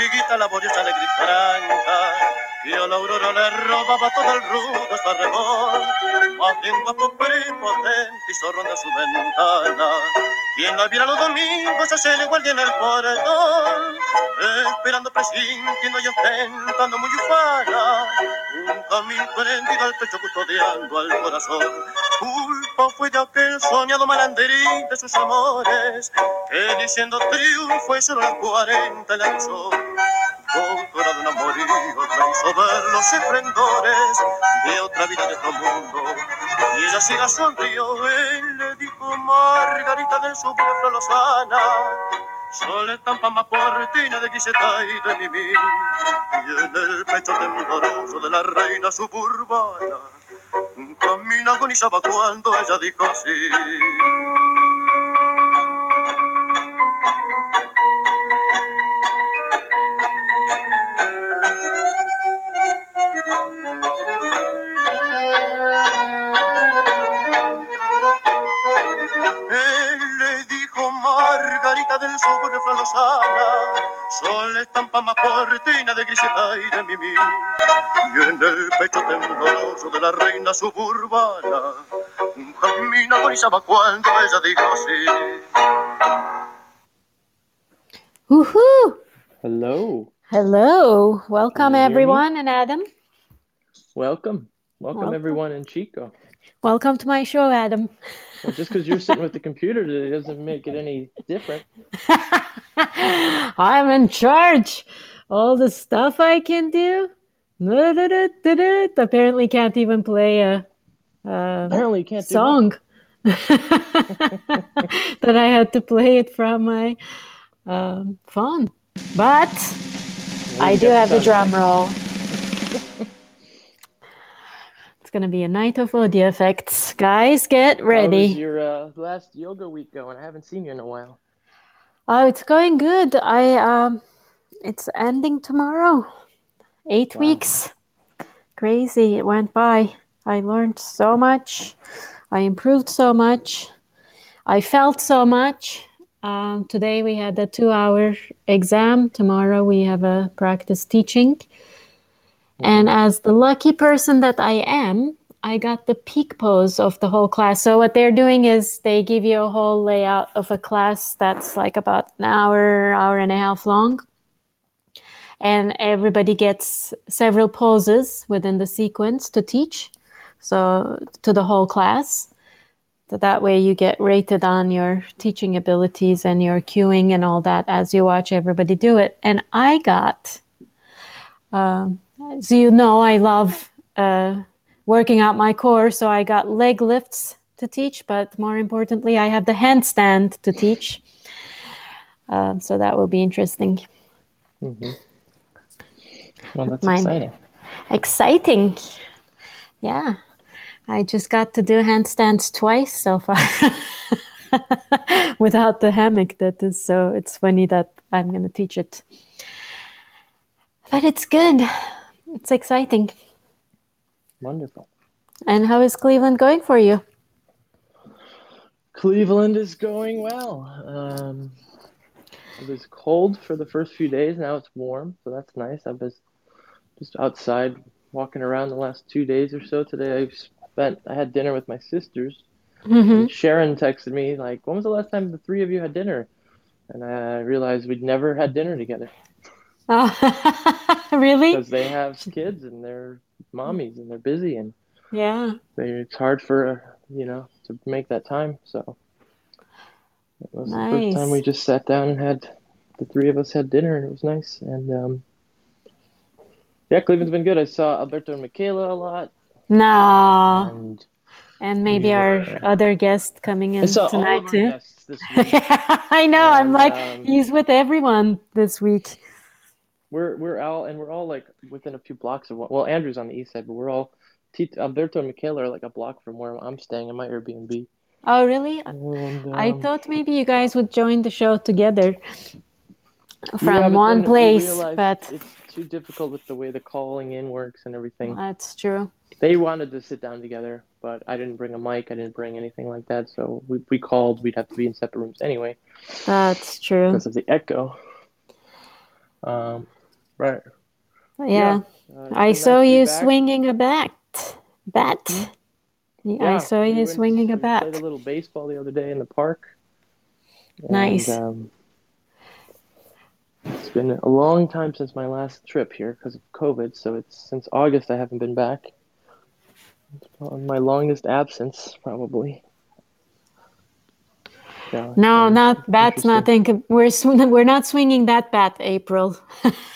fue la hormiguita laboriosa, alegre y franca y a la aurora le robaba todo el rudo remol. Más bien guapo prepotente y ronda su ventana. Quien la viera los domingos se le guardia en el portón, esperando, presintiendo y ostentando muy ufana. Un camino prendido al pecho custodiando al corazón. Culpa fue de aquel soñado malanderín de sus amores, que diciendo triunfo y solo el 40 amorío, la hizo ver los esplendores de otra vida de otro mundo. Y ella siga sonrió, él le dijo Margarita del suburbio Lozana. Sol estampa más portina de Guiseta y de Mimi, y en el pecho tembloroso de la reina suburbana, camino agonizaba cuando ella dijo sí. Cortina de griseta y de mimí, y en el pecho tembloroso de la reina suburbana, un camino agonizaba cuando ella dijo sí. Woohoo! Hello. Hello. Welcome, Can you hear me? everyone, and Adam. Welcome. Welcome, Welcome. everyone and Chico. Welcome to my show, Adam. Well, just because you're sitting with the computer today doesn't make it any different. I'm in charge. All the stuff I can do. Apparently, can't even play a, a Apparently, can't song. that I had to play it from my um, phone. But I do have the sun. drum roll. it's going to be a night of audio effects. Guys, get How ready. was your uh, last yoga week going? I haven't seen you in a while. Oh, it's going good. I um it's ending tomorrow. 8 Wow. weeks. Crazy. It went by. I learned so much. I improved so much. I felt so much. Um, today we had a two hour exam. Tomorrow we have a practice teaching. And as the lucky person that I am, I got the peak pose of the whole class. So what they're doing is they give you a whole layout of a class that's like about an hour, hour and a half long. And everybody gets several poses within the sequence to teach. So to the whole class. So that way you get rated on your teaching abilities and your cueing and all that as you watch everybody do it. And I got um, as you know, I love uh, working out my core, so I got leg lifts to teach, but more importantly, I have the handstand to teach. Um, so that will be interesting. hmm Well, that's Mine. exciting. Exciting. Yeah. I just got to do handstands twice so far without the hammock. That is so, it's funny that I'm going to teach it. But it's good. It's exciting. Wonderful. And how is Cleveland going for you? Cleveland is going well. Um, it was cold for the first few days. Now it's warm, so that's nice. I was just outside walking around the last two days or so. Today I spent. I had dinner with my sisters. hmm And Sharon texted me like, "When was the last time the three of you had dinner?" And I realized we'd never had dinner together. Oh, really? because they have kids and they're mommies and they're busy and Yeah. they, it's hard for you know to make that time. So it was the first time we just sat down and had the three of us had dinner and it was nice. And um, yeah, Cleveland's been good. I saw Alberto and Michaela a lot, No. and And maybe we our other guest coming I in tonight too. guests this week. I know. I'm like, um, he's with everyone this week. We're we're all and we're all like within a few blocks of one. Well, Andrew's on the east side, but we're all Tito, Alberto and Michaela are like a block from where I'm staying in my Airbnb. Oh, really? And, I um, thought maybe you guys would join the show together from yeah, one place, but too difficult with the way the calling in works and everything. that's true. They wanted to sit down together, but I didn't bring a mic. I didn't bring anything like that. So we, we called. We'd have to be in separate rooms anyway That's true. because of the echo. Um, right. Yeah. Uh, I saw you back. swinging a bat. Bat. Yeah, Yeah, I saw we you went- swinging a bat. Played a little baseball the other day in the park. And, Nice. um, it's been a long time since my last trip here because of COVID. So it's since August I haven't been back. It's my longest absence, probably. So No, not bat's nothing. We're sw- we're not swinging that bat, April.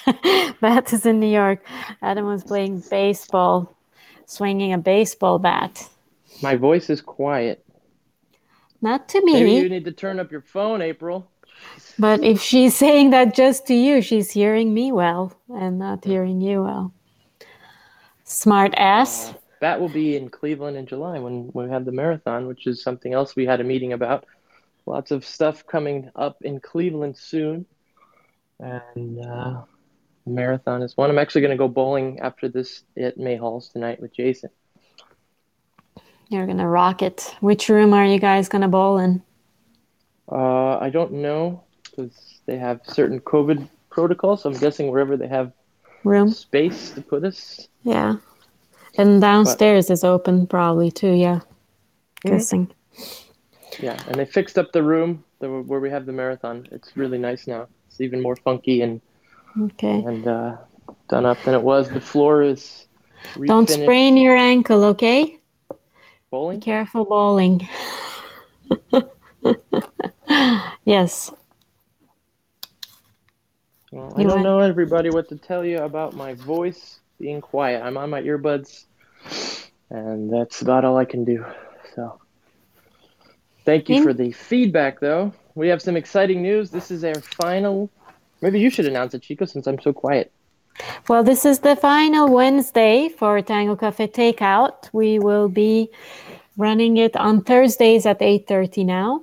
bat is in New York. Adam was playing baseball, swinging a baseball bat. My voice is quiet. Not to me. Maybe me, you need to turn up your phone, April. But if she's saying that just to you, she's hearing me well and not hearing you well. Smart ass. Uh, that will be in Cleveland in July when we have the marathon, which is something else we had a meeting about. Lots of stuff coming up in Cleveland soon, and uh, the marathon is one. I'm actually going to go bowling after this at Mahall's tonight with Jason. You're gonna rock it. Which room are you guys gonna bowl in? Uh, I don't know because they have certain COVID protocols. So I'm guessing wherever they have Room? space to put us. Yeah. And downstairs is open probably too, yeah. Guessing. Yeah, and they fixed up the room the, where we have the marathon. It's really nice now. It's even more funky and Okay. and uh, done up than it was. The floor is Don't sprain your ankle, okay? Be bowling. careful bowling. yes. Well, I You don't know everybody what to tell you about my voice being quiet. I'm on my earbuds, and that's about all I can do. So, thank you In- for the feedback, though. We have some exciting news. This is our final. Maybe you should announce it, Chico, since I'm so quiet. Well, this is the final Wednesday for Tango Cafe Takeout. We will be running it on Thursdays at 8:30 now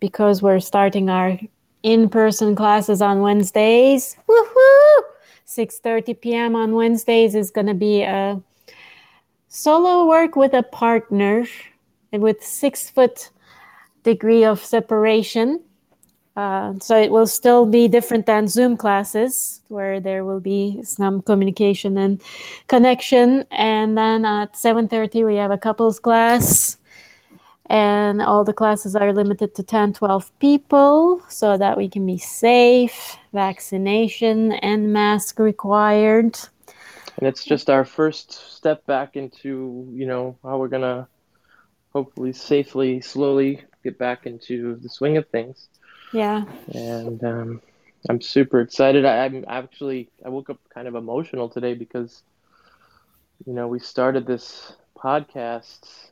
because we're starting our in-person classes on Wednesdays. Woohoo! 6:30 p.m. on Wednesdays is going to be a solo work with a partner with six foot degree of separation. Uh, so it will still be different than Zoom classes, where there will be some communication and connection. And then at 7:30 we have a couples class, and all the classes are limited to 10, 12 people, so that we can be safe. Vaccination and mask required. And it's just our first step back into, you know, how we're gonna hopefully safely, slowly get back into the swing of things. Yeah, and um, I'm super excited. I, I'm actually I woke up kind of emotional today because you know we started this podcast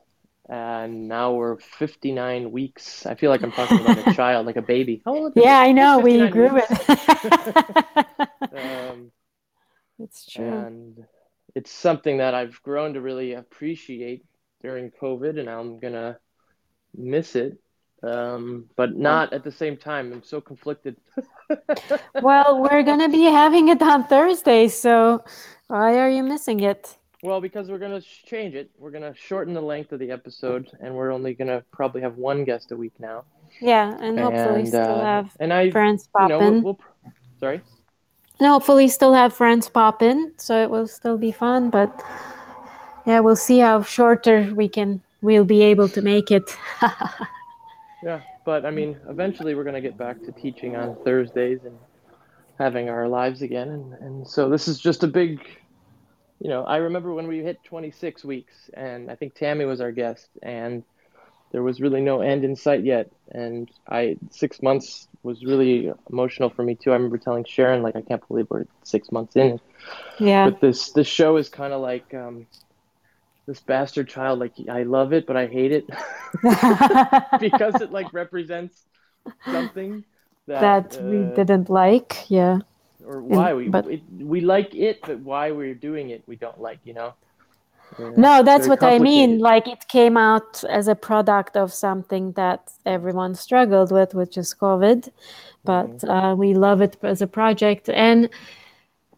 and now we're 59 weeks. I feel like I'm talking about a child, like a baby. How old yeah? I know. We grew weeks. it. Um, it's true. and it's something that I've grown to really appreciate during COVID, and I'm gonna miss it. Um, but not at the same time. I'm so conflicted. Well, we're gonna be having it on Thursday, so why are you missing it? Well, because we're gonna change it. We're gonna shorten the length of the episode, and we're only gonna probably have one guest a week now. Yeah, and hopefully and still uh, have and I, you friends pop know, in. we'll, we'll, sorry. And hopefully still have friends pop in, so it will still be fun. But yeah, we'll see how shorter we can. We'll be able to make it. Yeah, but I mean, eventually we're gonna get back to teaching on Thursdays, and having our lives again, and, and so this is just a big, you know, I remember when we hit 26 weeks, and I think Tammy was our guest, and there was really no end in sight yet, and I six months was really emotional for me too. I remember telling Sharon like I can't believe we're six months in, Yeah. but this this show is kind of like um, this bastard child. Like I love it, but I hate it because it like represents something that, that we uh, didn't like. Yeah. Or why we but- it, we like it, but why we're doing it we don't like. You know. Yeah, No, that's what I mean. Like it came out as a product of something that everyone struggled with, which is COVID. But Mm-hmm. uh, we love it as a project. And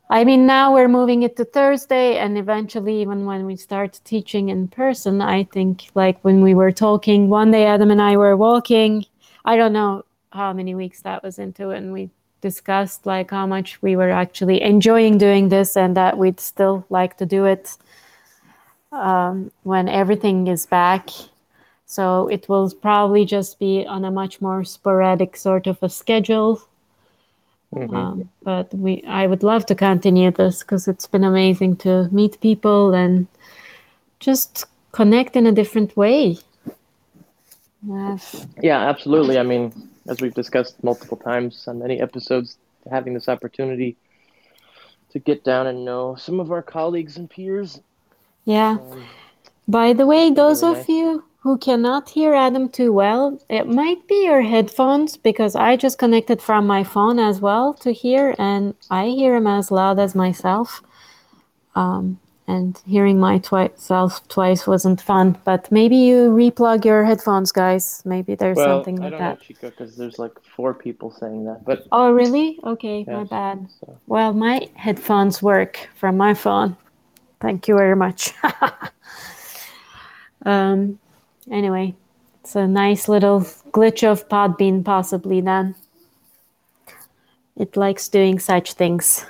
I mean, now we're moving it to Thursday, and eventually, even when we start teaching in person, I think like when we were talking one day, Adam and I were walking. I don't know how many weeks that was into, and we discussed like how much we were actually enjoying doing this, and that we'd still like to do it um, when everything is back. So it will probably just be on a much more sporadic sort of a schedule. Mhm. Um, but we, I would love to continue this because it's been amazing to meet people and just connect in a different way. Yes. Yeah, absolutely. I mean, as we've discussed multiple times on many episodes, having this opportunity to get down and know some of our colleagues and peers. Yeah. Um, By the way, those really of nice. you who cannot hear Adam too well, it might be your headphones because I just connected from my phone as well to hear, and I hear him as loud as myself. Um, and hearing myself twice wasn't fun, but maybe you replug your headphones, guys. Maybe there's well, something I like don't that. know, Chica, because there's like four people saying that. But Oh, really? Okay, my bad. so, Well, my headphones work from my phone. Thank you very much. um, anyway, it's a nice little glitch of Podbean, possibly then. It likes doing such things.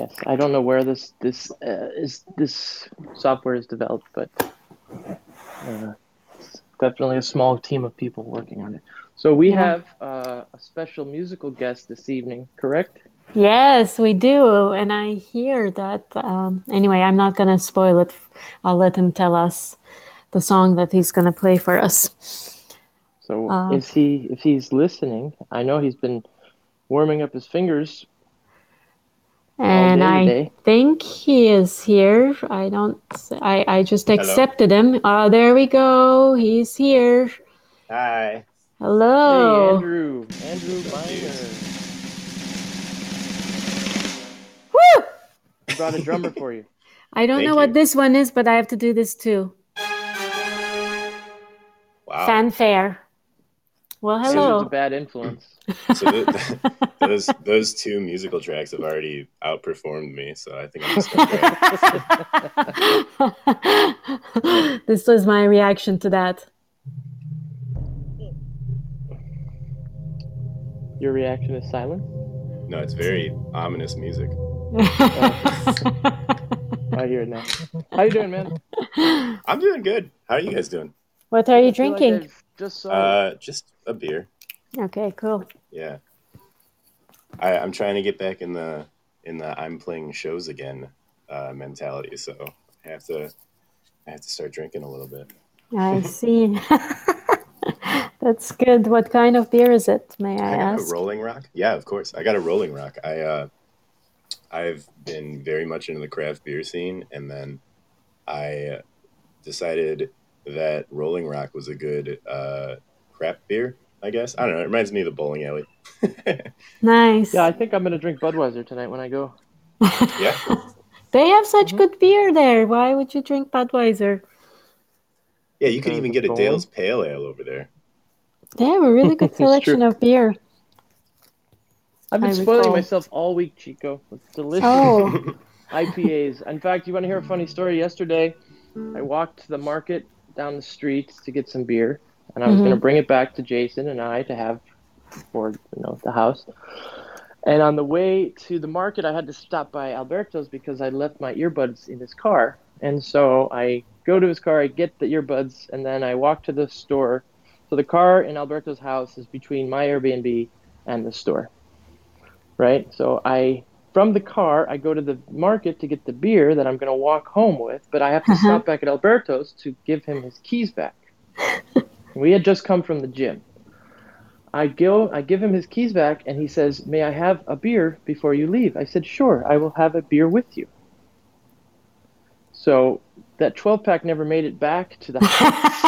Yes, I don't know where this this uh, is this software is developed, but uh, it's definitely a small team of people working on it. So we have uh, a special musical guest this evening, correct? Yes, we do. And I hear that. Um, anyway, I'm not going to spoil it. I'll let him tell us the song that he's going to play for us. So Uh, is he if he's listening? I know he's been warming up his fingers. And I think he is here. I don't, I, I just Hello. accepted him. Oh, there we go. He's here. Hi. Hello. Hey, Andrew, Andrew Miner. Woo! I brought a drummer for you. I don't Thank know what you. this one is, but I have to do this too. Wow. Fanfare. Well, Andrew's a hello. bad influence. So th- those those two musical tracks have already outperformed me. So I think I'm just gonna go. this was my reaction to that. Your reaction is silent. No, it's very ominous music. I hear it now. How you doing, man? I'm doing good. How are you guys doing? what are you I feel like drinking? I've just saw. Uh, just a beer. Okay, cool. Yeah. I, I'm trying to get back in the in the I'm playing shows again uh, mentality. So I have to I have to start drinking a little bit. I see. That's good. What kind of beer is it, may I I got a? Rolling Rock. Yeah, of course. I got a Rolling Rock. I uh, I've been very much into the craft beer scene, and then I decided that Rolling Rock was a good uh, craft beer. I guess I don't know. It reminds me of the bowling alley. Nice. yeah, I think I'm gonna drink Budweiser tonight when I go. yeah, They have such Mm-hmm. good beer there. Why would you drink Budweiser? yeah. You could even get a gold? Dale's Pale Ale over there. They have a really good selection of beer. I've been I spoiling recall. myself all week, Chico, with delicious Oh, IPAs. In fact, you want to hear a funny story? Yesterday, I walked to the market down the street to get some beer, and I was Mhm. going to bring it back to Jason and I to have for you know the house. And on the way to the market, I had to stop by Alberto's because I left my earbuds in his car. And so I go to his car, I get the earbuds, and then I walk to the store. So the car in Alberto's house is between my Airbnb and the store. right? So I from the car, I go to the market to get the beer that I'm going to walk home with, but I have to Uh-huh. stop back at Alberto's to give him his keys back. we had just come from the gym. I go, I give him his keys back, and he says, "May I have a beer before you leave?" I said, "Sure, I will have a beer with you." So that 12 pack never made it back to the house.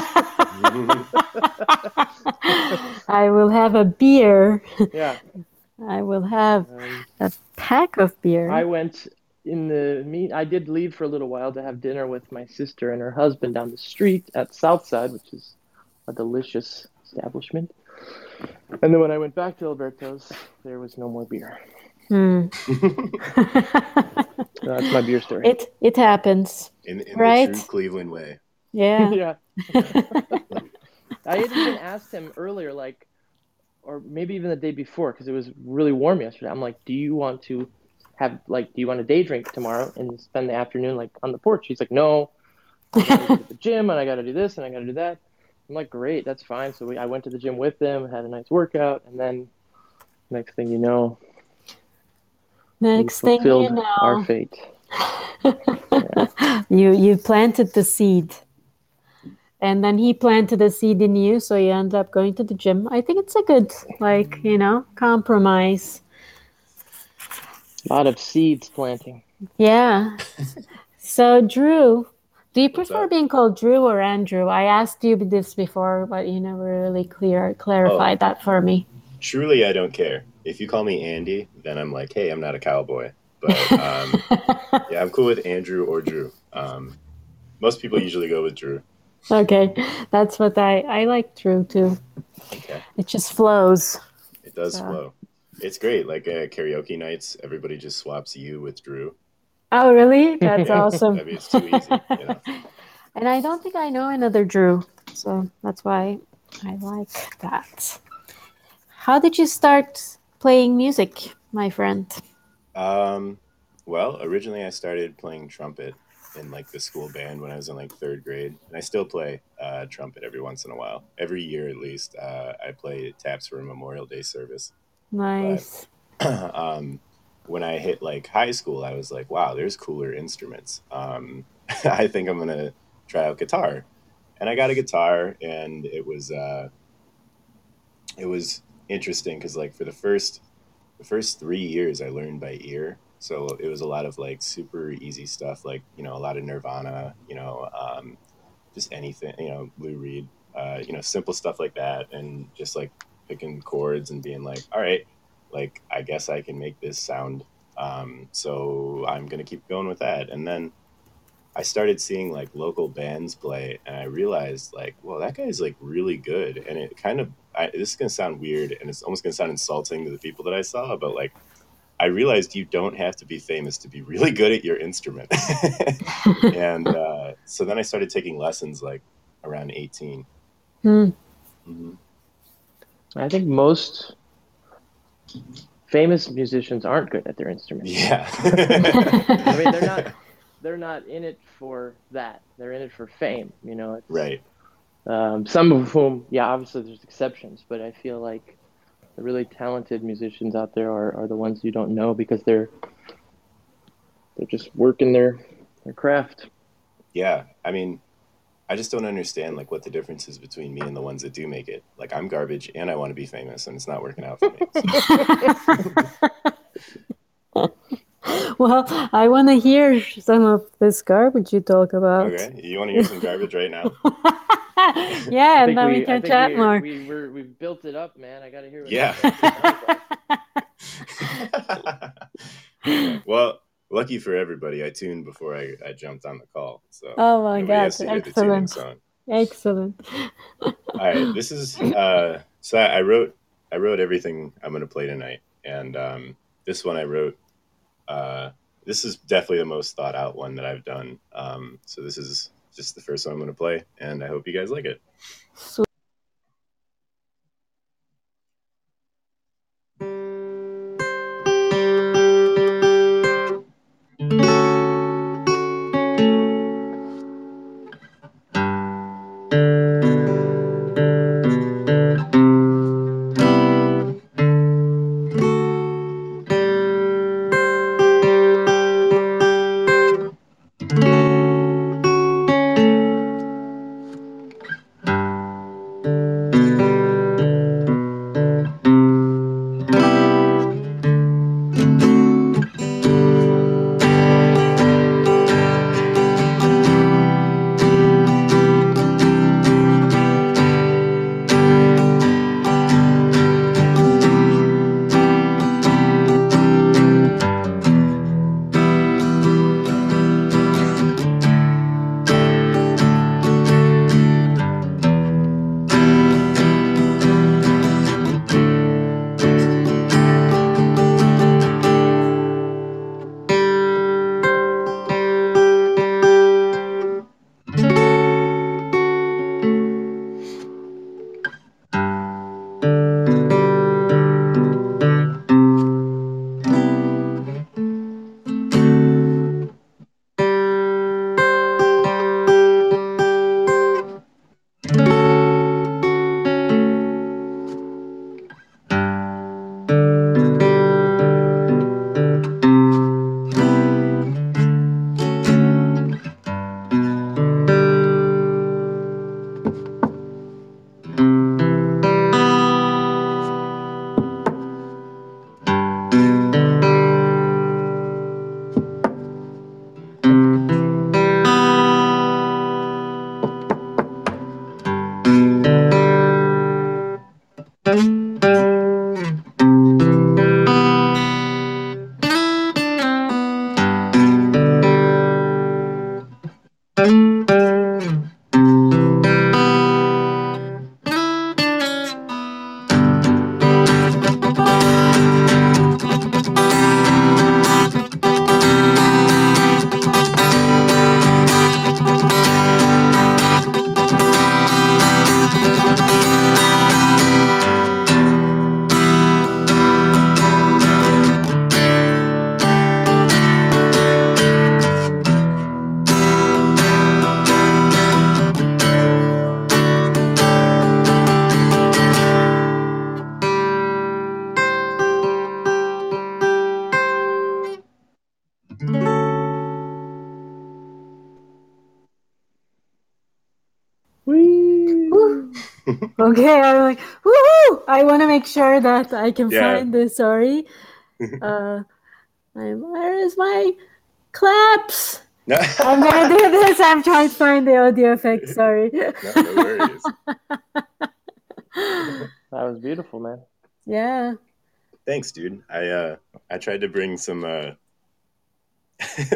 I will have a beer. yeah. I will have Um, a pack of beer. I went in the meet. I did leave for a little while to have dinner with my sister and her husband down the street at Southside, which is a delicious establishment. And then when I went back to Alberto's, there was no more beer. Hmm. So that's my beer story. it it happens. in, in Right. the true Cleveland way. Yeah. yeah. I had even asked him earlier, like, or maybe even the day before, because it was really warm yesterday. I'm like, do you want to have, like, do you want a day drink tomorrow and spend the afternoon, like, on the porch? He's like, no, I gotta go to the gym and I got to do this and I got to do that. I'm like, great, that's fine. So we, I went to the gym with them, had a nice workout, and then next thing you know, Next thing you fulfilled our know, fate. you you planted the seed, and then he planted a seed in you, so you end up going to the gym. I think it's a good, like you know, compromise. A lot of seeds planting. Yeah. so Drew, do you prefer being called Drew or Andrew? I asked you this before, but you never really clear clarified that for me. Truly, I don't care. If you call me Andy, then I'm like, hey, I'm not a cowboy. But um, yeah, I'm cool with Andrew or Drew. Um, most people usually go with Drew. Okay, that's what I I like Drew too. Okay. It just flows. It does So- flow. It's great. Like uh, karaoke nights, everybody just swaps you with Drew. Oh, really? That's Yeah. awesome. I mean, it's too easy. You know? And I don't think I know another Drew, so that's why I like that. How did you start playing music, my friend? Um, well, originally I started playing trumpet in like the school band when I was in like third grade, and I still play uh, trumpet every once in a while. Every year at least, uh, I play taps for a Memorial Day service. Nice. um, when I hit like high school, I was like, wow, there's cooler instruments. Um, I think I'm gonna try out guitar, and I got a guitar, and it was uh, it was interesting because like for the first the first three years, I learned by ear. So it was a lot of like super easy stuff, like you know a lot of Nirvana, you know, um, just anything, you know, Lou Reed, uh, you know, simple stuff like that, and just like picking chords and being like, all right, like I guess I can make this sound. Um, so I'm gonna keep going with that. And then I started seeing like local bands play, and I realized like, well, that guy's like really good. And it kind of I, this is gonna sound weird, and it's almost gonna sound insulting to the people that I saw, but like. I realized you don't have to be famous to be really good at your instrument. and uh, so then I started taking lessons like around 18. Hmm. hmm I think most famous musicians aren't good at their instruments. Yeah. I mean, they're not they're not in it for that. They're in it for fame. You know, it's, right. Um, some of whom, yeah, obviously there's exceptions, but I feel like the really talented musicians out there are, are the ones you don't know because they're they're just working their their craft. Yeah. I mean, I just don't understand like what the difference is between me and the ones that do make it. Like I'm garbage and I want to be famous and it's not working out for me. well, I want to hear some of this garbage you talk about. okay. You want to hear some garbage right now? yeah, and think then we, I can chat we, more. We, we're, we've built it up, man. I got to hear what Yeah. well, lucky for everybody, I tuned before I, I jumped on the call. So oh my nobody god, has to hear the tuning excellent. song. Excellent. All right, this is uh, so I wrote I wrote everything I'm going to play tonight, and um, this one I wrote. Uh, this is definitely the most thought out one that I've done. Um, so this is just the first one I'm going to play, and I hope you guys like it. Okay, I'm like, woohoo! I want to make sure that I can Yeah. find this. Sorry. uh, I'm, where is my claps? I'm gonna do this. I'm trying to find the audio effect. Sorry. no, no worries. That was beautiful, man. yeah. Thanks, dude. I uh I tried to bring some uh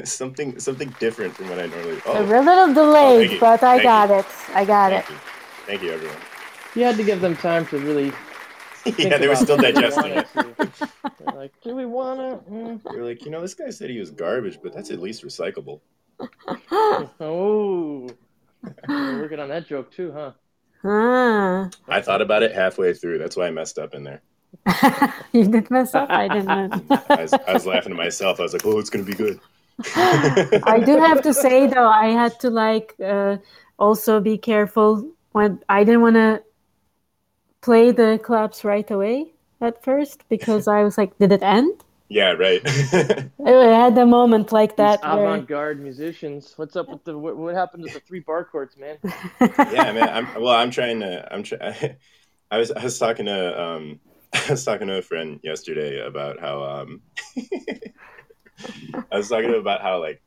something something different from what I normally. A Oh, little delayed, you. but I Thank got it. I got it. you, thank you, everyone. You had to give them time to really. yeah, they were still digesting it. They're like, do we want to? They're like, you know, this guy said he was garbage, but that's at least recyclable. Oh, you're working on that joke too, huh? ah, I thought about it halfway through. That's why I messed up in there. you did mess up. I didn't. I was, I was laughing to myself. I was like, oh, it's gonna be good. I do have to say though, I had to like uh, also be careful when I didn't want to play the claps right away at first because I was like, did it end? Yeah, right. I had a moment like that. These where- avant-garde musicians. What's up with the? What, what happened to the three bar chords, man? yeah, man. I'm well. I'm trying to. I'm. trying. I was. I was talking to. Um. I was talking to a friend yesterday about how. Um. I was talking to about how like,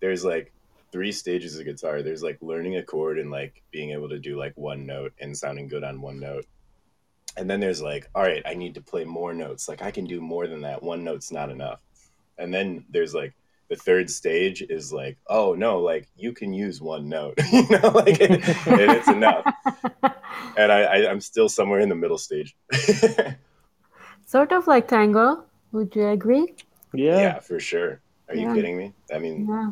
there's like three stages of guitar. There's like learning a chord and like being able to do like one note and sounding good on one note. And then there's like, all right, I need to play more notes. Like I can do more than that. One note's not enough. And then there's like the third stage is like, oh no, like you can use one note, you know, like and it's enough. And I, I I'm still somewhere in the middle stage. sort of like tango. Would you agree? Yeah. yeah, for sure. Are you kidding me? I mean, Yeah.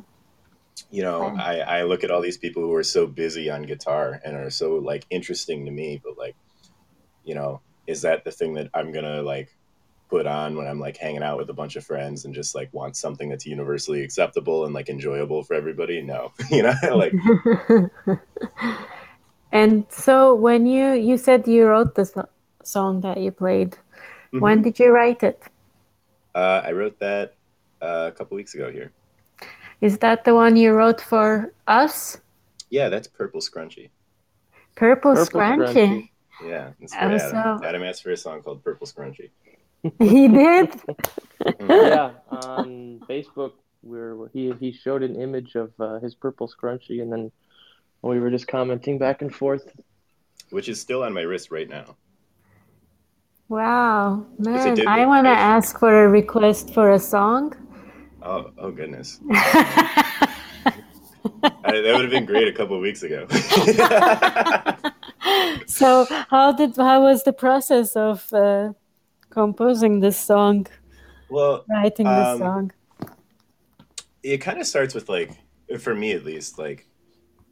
you know, I, I look at all these people who are so busy on guitar and are so like interesting to me, but like, you know, is that the thing that I'm gonna like put on when I'm like hanging out with a bunch of friends and just like want something that's universally acceptable and like enjoyable for everybody? No, you know, like and so when you you said you wrote this song that you played, when did you write it? uh, I wrote that uh, a couple weeks ago here. Is that the one you wrote for us? Yeah, that's Purple Scrunchy. Purple, Purple Scrunchy. Scrunchy. Yeah, it's for Adam. so- Adam asked for a song called Purple Scrunchy. he did. yeah, on Facebook, where he he showed an image of uh, his purple scrunchie, and then we were just commenting back and forth. Which is still on my wrist right now. Wow, man! I want to ask for a request for a song. Oh, oh goodness. I, that would have been great a couple of weeks ago. so, how did how was the process of uh, composing this song, well, writing this Um, song? it kind of starts with like, for me at least, like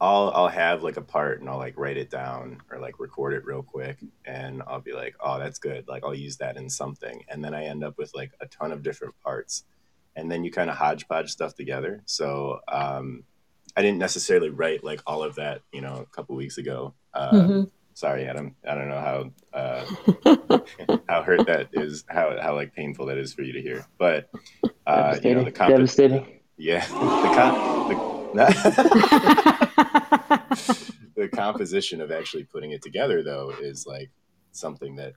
I'll I'll have like a part and I'll like write it down or like record it real quick and I'll be like, oh, that's good. Like I'll use that in something, and then I end up with like a ton of different parts, and then you kind of hodgepodge stuff together. So um, I didn't necessarily write like all of that, you know, a couple weeks ago. Uh, Mhm. Sorry, Adam. I don't know how uh, how hurt that is, how how like painful that is for you to hear, but uh, you know the comp- Devastating. yeah, the, com- the, the composition of actually putting it together though is like something that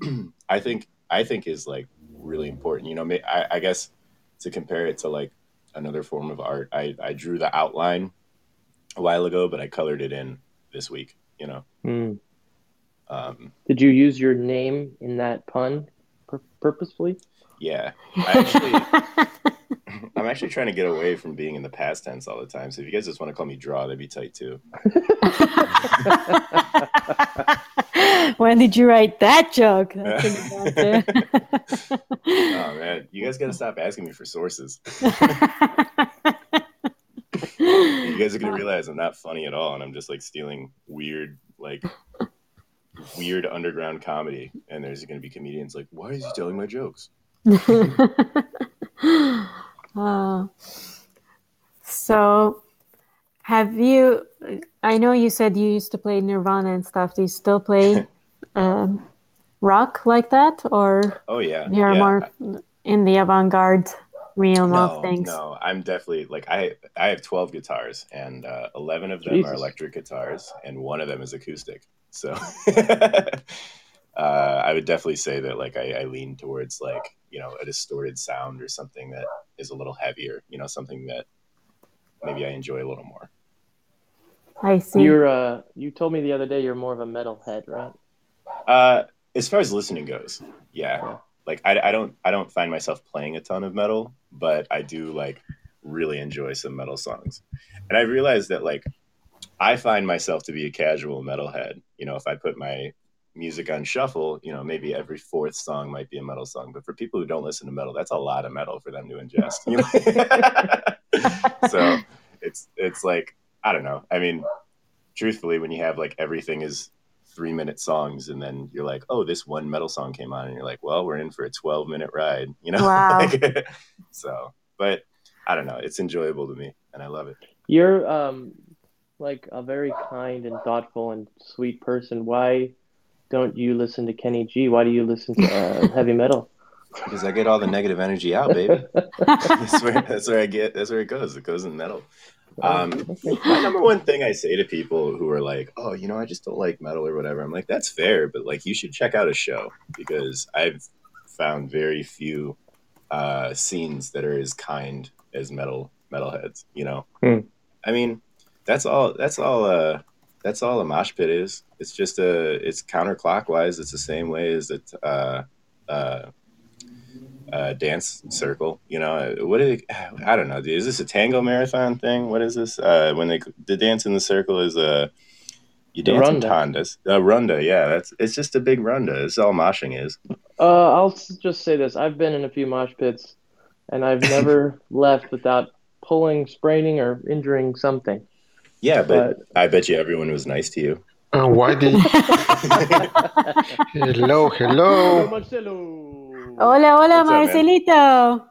I think I think is like really important. You know, I, I guess to compare it to like another form of art, I, I drew the outline a while ago, but I colored it in this week. You know, Hmm. um, Did you use your name in that pun pur- purposefully? Yeah. I actually I'm actually trying to get away from being in the past tense all the time. So if you guys just want to call me draw, that'd be tight too. when did you write that joke? That's a good one, Oh man, you guys gotta stop asking me for sources. You guys are gonna realize I'm not funny at all, and I'm just like stealing weird, like weird underground comedy. And there's gonna be comedians like, "Why is he telling my jokes?" Uh, so, have you? I know you said you used to play Nirvana and stuff. Do you still play um, rock like that, or Oh yeah, you're yeah. more in the avant-garde realm of things? no, I'm definitely like I. I have 12 guitars, and uh, 11 of them are electric guitars, and one of them is acoustic. So, uh, I would definitely say that like I, I lean towards like you know a distorted sound or something that is a little heavier. You know, something that maybe I enjoy a little more. I see. You're uh, you told me the other day you're more of a metal head, right? Uh, as far as listening goes, yeah. Like I, I don't I don't find myself playing a ton of metal, but I do like really enjoy some metal songs. And I realized that like I find myself to be a casual metalhead. You know, if I put my music on shuffle, you know, maybe every fourth song might be a metal song. But for people who don't listen to metal, that's a lot of metal for them to ingest. You know? so it's it's like I don't know. I mean, truthfully, when you have like everything is three minute songs and then you're like, oh, this one metal song came on and you're like, well, we're in for a 12 minute ride, you know? Wow. Like, so, but I don't know. It's enjoyable to me and I love it. You're um, like a very kind and thoughtful and sweet person. Why don't you listen to Kenny G? Why do you listen to uh, heavy metal? Because I get all the negative energy out, baby. that's, where, that's where I get, that's where it goes. It goes in metal. Um, my number one thing I say to people who are like, "Oh, you know, I just don't like metal or whatever," I'm like, "That's fair, but like, you should check out a show because I've found very few uh, scenes that are as kind as metal metalheads. You know, Hmm. I mean, that's all. That's all. Uh, that's all a mosh pit is. It's just a. It's counterclockwise. It's the same way as it. Uh, uh, uh, dance circle. You know, what? I don't know. Is this a tango marathon thing? What is this? Uh, when they the dance in the circle is a uh, you dance in tandas. A ronda, yeah. That's it's just a big ronda. It's all moshing is. Uh, I'll just say this: I've been in a few mosh pits, and I've never left without pulling, spraining, or injuring something. Yeah, but I bet you everyone was nice to you. Uh, why did? hello, hello. Marcelo. Hola, hola, What's up. Marcelito.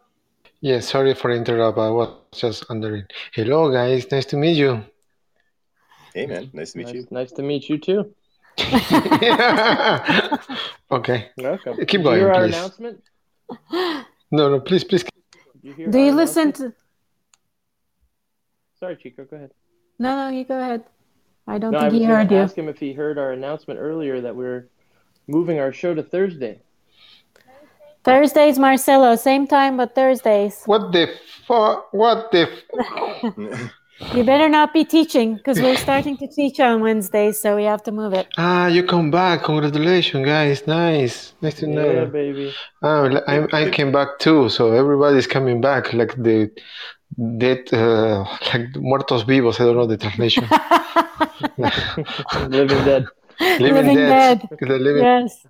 Yeah, sorry for interrupt. I was just wondering. Hello, guys. Nice to meet you. Hey, man, nice to meet Nice, you. nice to meet you too. okay. Welcome. Keep Did you going, hear our please. announcement? No, no, please, please. You hear Do you listen to? Sorry, Chico. Go ahead. No, no, you go ahead. I don't No, I think was he going heard to you. ask him if he heard our announcement earlier that we're moving our show to Thursday. Thursdays, Marcelo, same time, but Thursdays. What the fuck? What the? F- You better not be teaching because we're starting to teach on Wednesdays, so we have to move it. ah, you come back. Congratulations, guys. Nice. Nice to know. Yeah, baby. Oh, I, I came back too, so everybody's coming back, like the dead, uh, like muertos vivos. I don't know the translation. Living dead. Living dead. The living. Yes.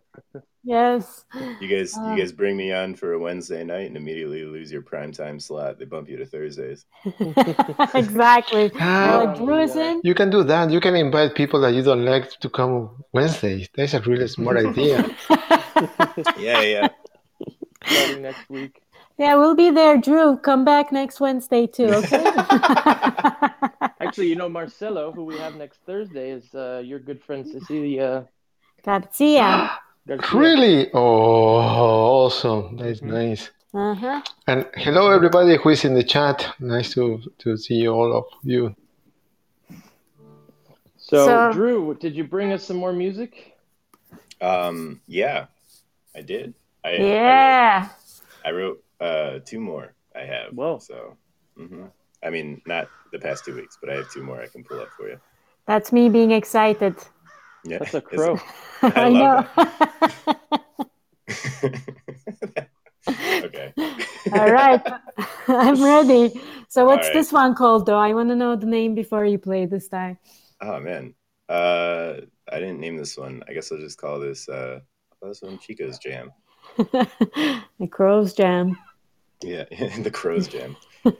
Yes. You guys, Uh. you guys bring me on for a Wednesday night and immediately lose your prime time slot. They bump you to Thursdays. exactly. Ah, Uh, Drew is in. you can do that. You can invite people that you don't like to come Wednesdays. That's a really smart idea. Yeah, yeah. Starting next week. Yeah, we'll be there. Drew, come back next Wednesday too, okay? Actually, you know, Marcelo, who we have next Thursday, is uh, your good friend Cecilia Garcia. Garcia. Really? Oh, awesome. That's nice. Uh-huh. And hello, everybody who is in the chat. Nice to, to see all of you. So, So- Drew, did you bring us some more music? Um, yeah, I did. I, Yeah. I wrote, I wrote uh, two more. I have. Well, So, hmm I mean, not the past two weeks, but I have two more I can pull up for you. That's me being excited. Yeah, That's a crow. I, know. okay. All right. I'm ready. So what's right. this one called though? I want to know the name before you play this time. Oh man, uh, I didn't name this one. I guess I'll just call this uh, this one Chico's Jam. the Crow's Jam. Yeah, in the Crow's Jam.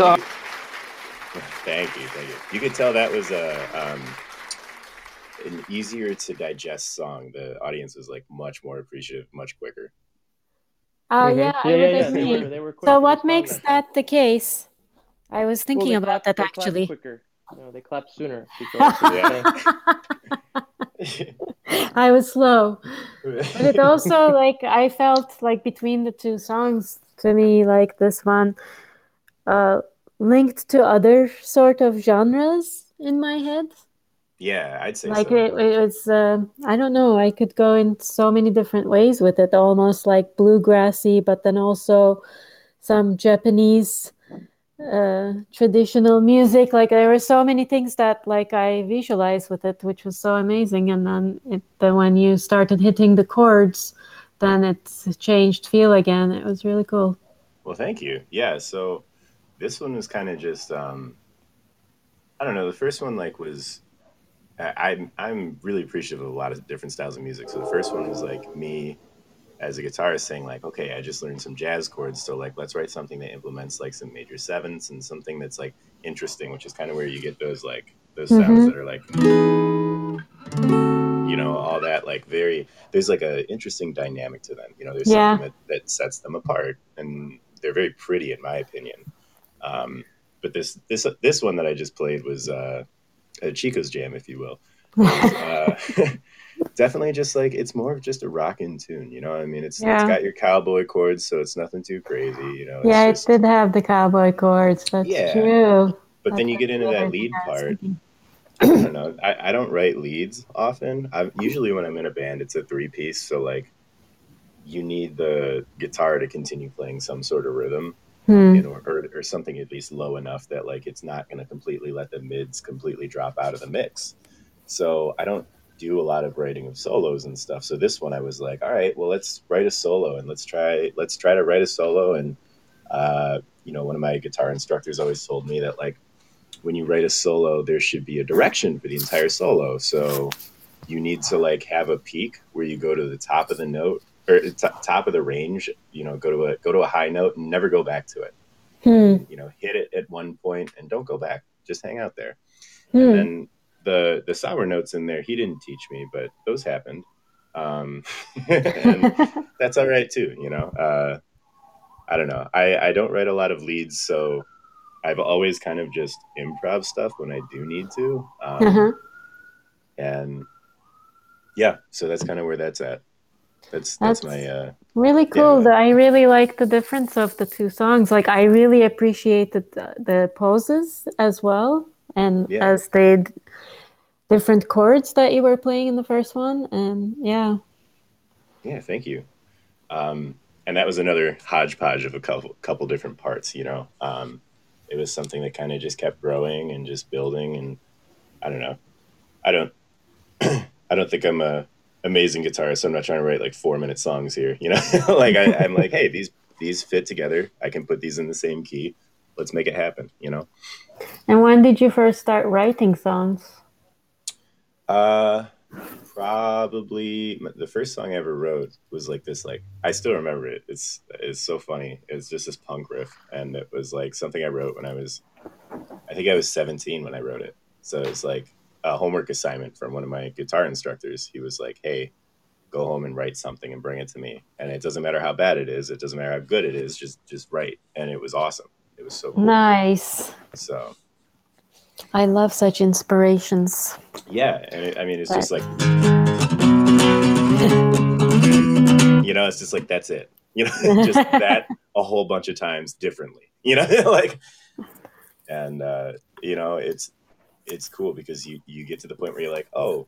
It's uh, Thank you, thank you. You could tell that was a um, an easier to digest song. The audience was like much more appreciative, much quicker. Oh Mhm. yeah, yeah, would yeah, yeah. They were, they were So what makes that the case? I was thinking they about clap- that actually. Quicker. No, they clap sooner. Chico, that's what you're saying. I was slow. But it also like I felt like between the two songs to me like this one uh linked to other sort of genres in my head. yeah, I'd say Like so. it, it was uh, I don't know, I could go in so many different ways with it, almost like bluegrassy, but then also some Japanese uh traditional music like there were so many things that like I visualized with it which was so amazing and then it then when you started hitting the chords then it changed feel again it was really cool Well, thank you. Yeah, so this one was kind of just um, I don't know. The first one like was I, I'm I'm really appreciative of a lot of different styles of music. So the first one was like me as a guitarist saying like, okay, I just learned some jazz chords, so like let's write something that implements like some major sevenths and something that's like interesting, which is kind of where you get those like those sounds Mhm. that are like you know all that like very there's like a interesting dynamic to them you know there's Yeah. something that, that sets them apart and they're very pretty in my opinion um, but this this this one that i just played was uh, a chico's jam if you will was, uh, definitely just like it's more of just a rocking tune you know what i mean it's Yeah. it's got your cowboy chords so it's nothing too crazy you know yeah, it just, did have the cowboy chords. That's Yeah. true. but then you get into that lead part. I don't know. I, I don't write leads often. I usually when I'm in a band, it's a three piece. So like, you need the guitar to continue playing some sort of rhythm, Hmm. you know, or, or something at least low enough that like it's not going to completely let the mids completely drop out of the mix. So I don't do a lot of writing of solos and stuff. So this one I was like, all right, well let's write a solo and let's try let's try to write a solo. And uh, you know, one of my guitar instructors always told me that like when you write a solo, there should be a direction for the entire solo. So you need to like have a peak where you go to the top of the note or t- top of the range. You know, go to a go to a high note and never go back to it. Hmm. You know, hit it at one point and don't go back. Just hang out there. Hmm. And then the the sour notes in there, he didn't teach me, but those happened. Um, and that's all right too. You know, uh, I don't know. I I don't write a lot of leads, so I've always kind of just improv stuff when I do need to. Um, Uh-huh. And yeah, so that's kind of where that's at. That's that's, That's- my uh, Really cool. Yeah. I really like the difference of the two songs. Like I really appreciated the, the poses as well, and Yeah. as they different chords that you were playing in the first one, and yeah, yeah. Thank you. Um, and that was another hodgepodge of a couple couple different parts. You know, um, it was something that kind of just kept growing and just building. And I don't know. I don't. I don't think I'm a amazing guitarist. So I'm not trying to write like four minute songs here. You know, like I, I'm like, hey, these these fit together. I can put these in the same key. Let's make it happen. You know. And when did you first start writing songs? Uh, probably the first song I ever wrote was like this. Like I still remember it. It's it's so funny. It's just this punk riff, and it was like something I wrote when I was, I think I was 17 when I wrote it. So it's like a homework assignment from one of my guitar instructors. He was like, "Hey, go home and write something and bring it to me. And it doesn't matter how bad it is. It doesn't matter how good it is. Just just write." And it was awesome. It was so cool. Nice. So I love such inspirations. Yeah, and it, I mean, it's just like, you know, it's just like that's it. You know, just that a whole bunch of times differently. You know, like, and uh, you know, it's it's cool because you you get to the point where you're like, oh,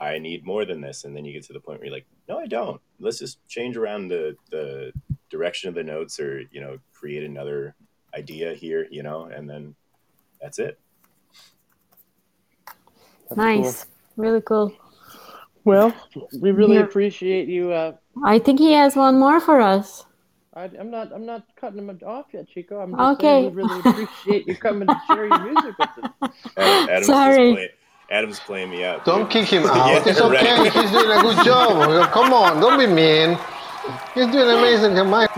I need more than this, and then you get to the point where you're like, no, I don't. Let's just change around the the direction of the notes, or you know, create another idea here. You know, and then that's it. That's nice. Really cool. cool. Well, we really Yeah. appreciate you. Uh, I think he has one more for us. I, I'm not. I'm not cutting him off yet, Chico. I'm just Okay. saying we really appreciate you coming to share your music with us. Adam, Adam's, Sorry. Play, Adam's playing me out. Don't dude. kick him out. Yeah, it's okay. right. He's doing a good job. Come on, don't be mean. He's doing amazing. Come on.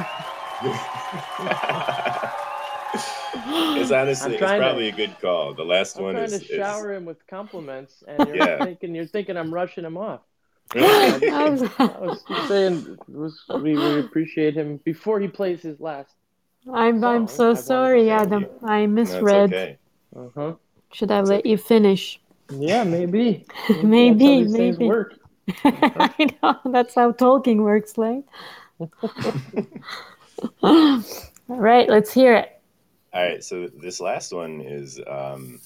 it's honestly, it's trying to- probably a good call. The last I'm one trying is, to shower him with compliments, and you're Yeah. thinking you're thinking I'm rushing him off. Is I was just saying was, we, we appreciate him before he plays his last. I'm I'm Song, I so sorry, say Adam. I no, misread. okay. Uh huh. Should have let you finish? Yeah, maybe. Maybe, That's how maybe. work. I know that's how talking works, like. All right, let's hear it. All right, so this last one is um,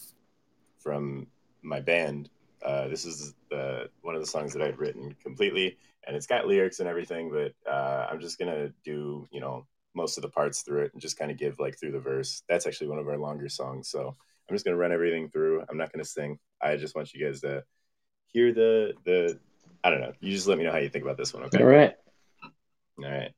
from my band. Uh, this is the one of the songs that I'd written completely, and it's got lyrics and everything. But uh, I'm just gonna do, you know, most of the parts through it and just kind of give like through the verse. That's actually one of our longer songs, so I'm just gonna run everything through. I'm not gonna sing. I just want you guys to hear the the. I don't know. You just let me know how you think about this one, okay? All right. All right.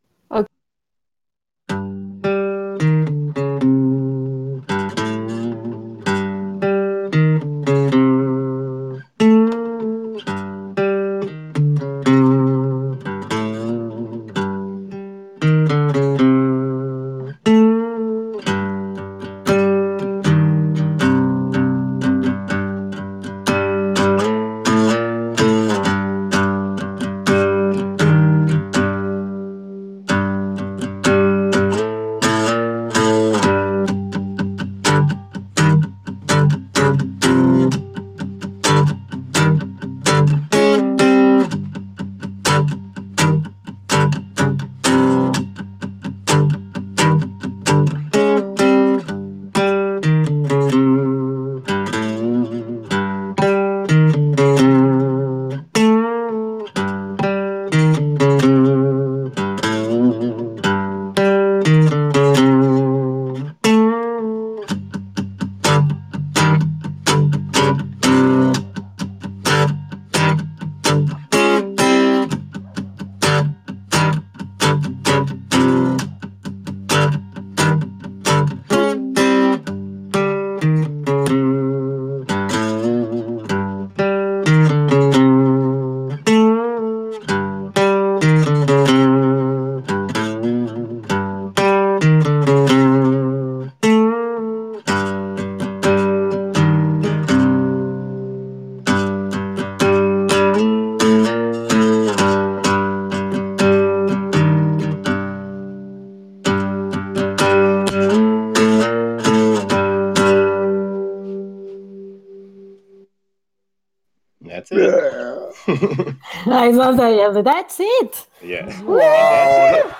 I love that. Yeah, but that's it. yeah. That's it.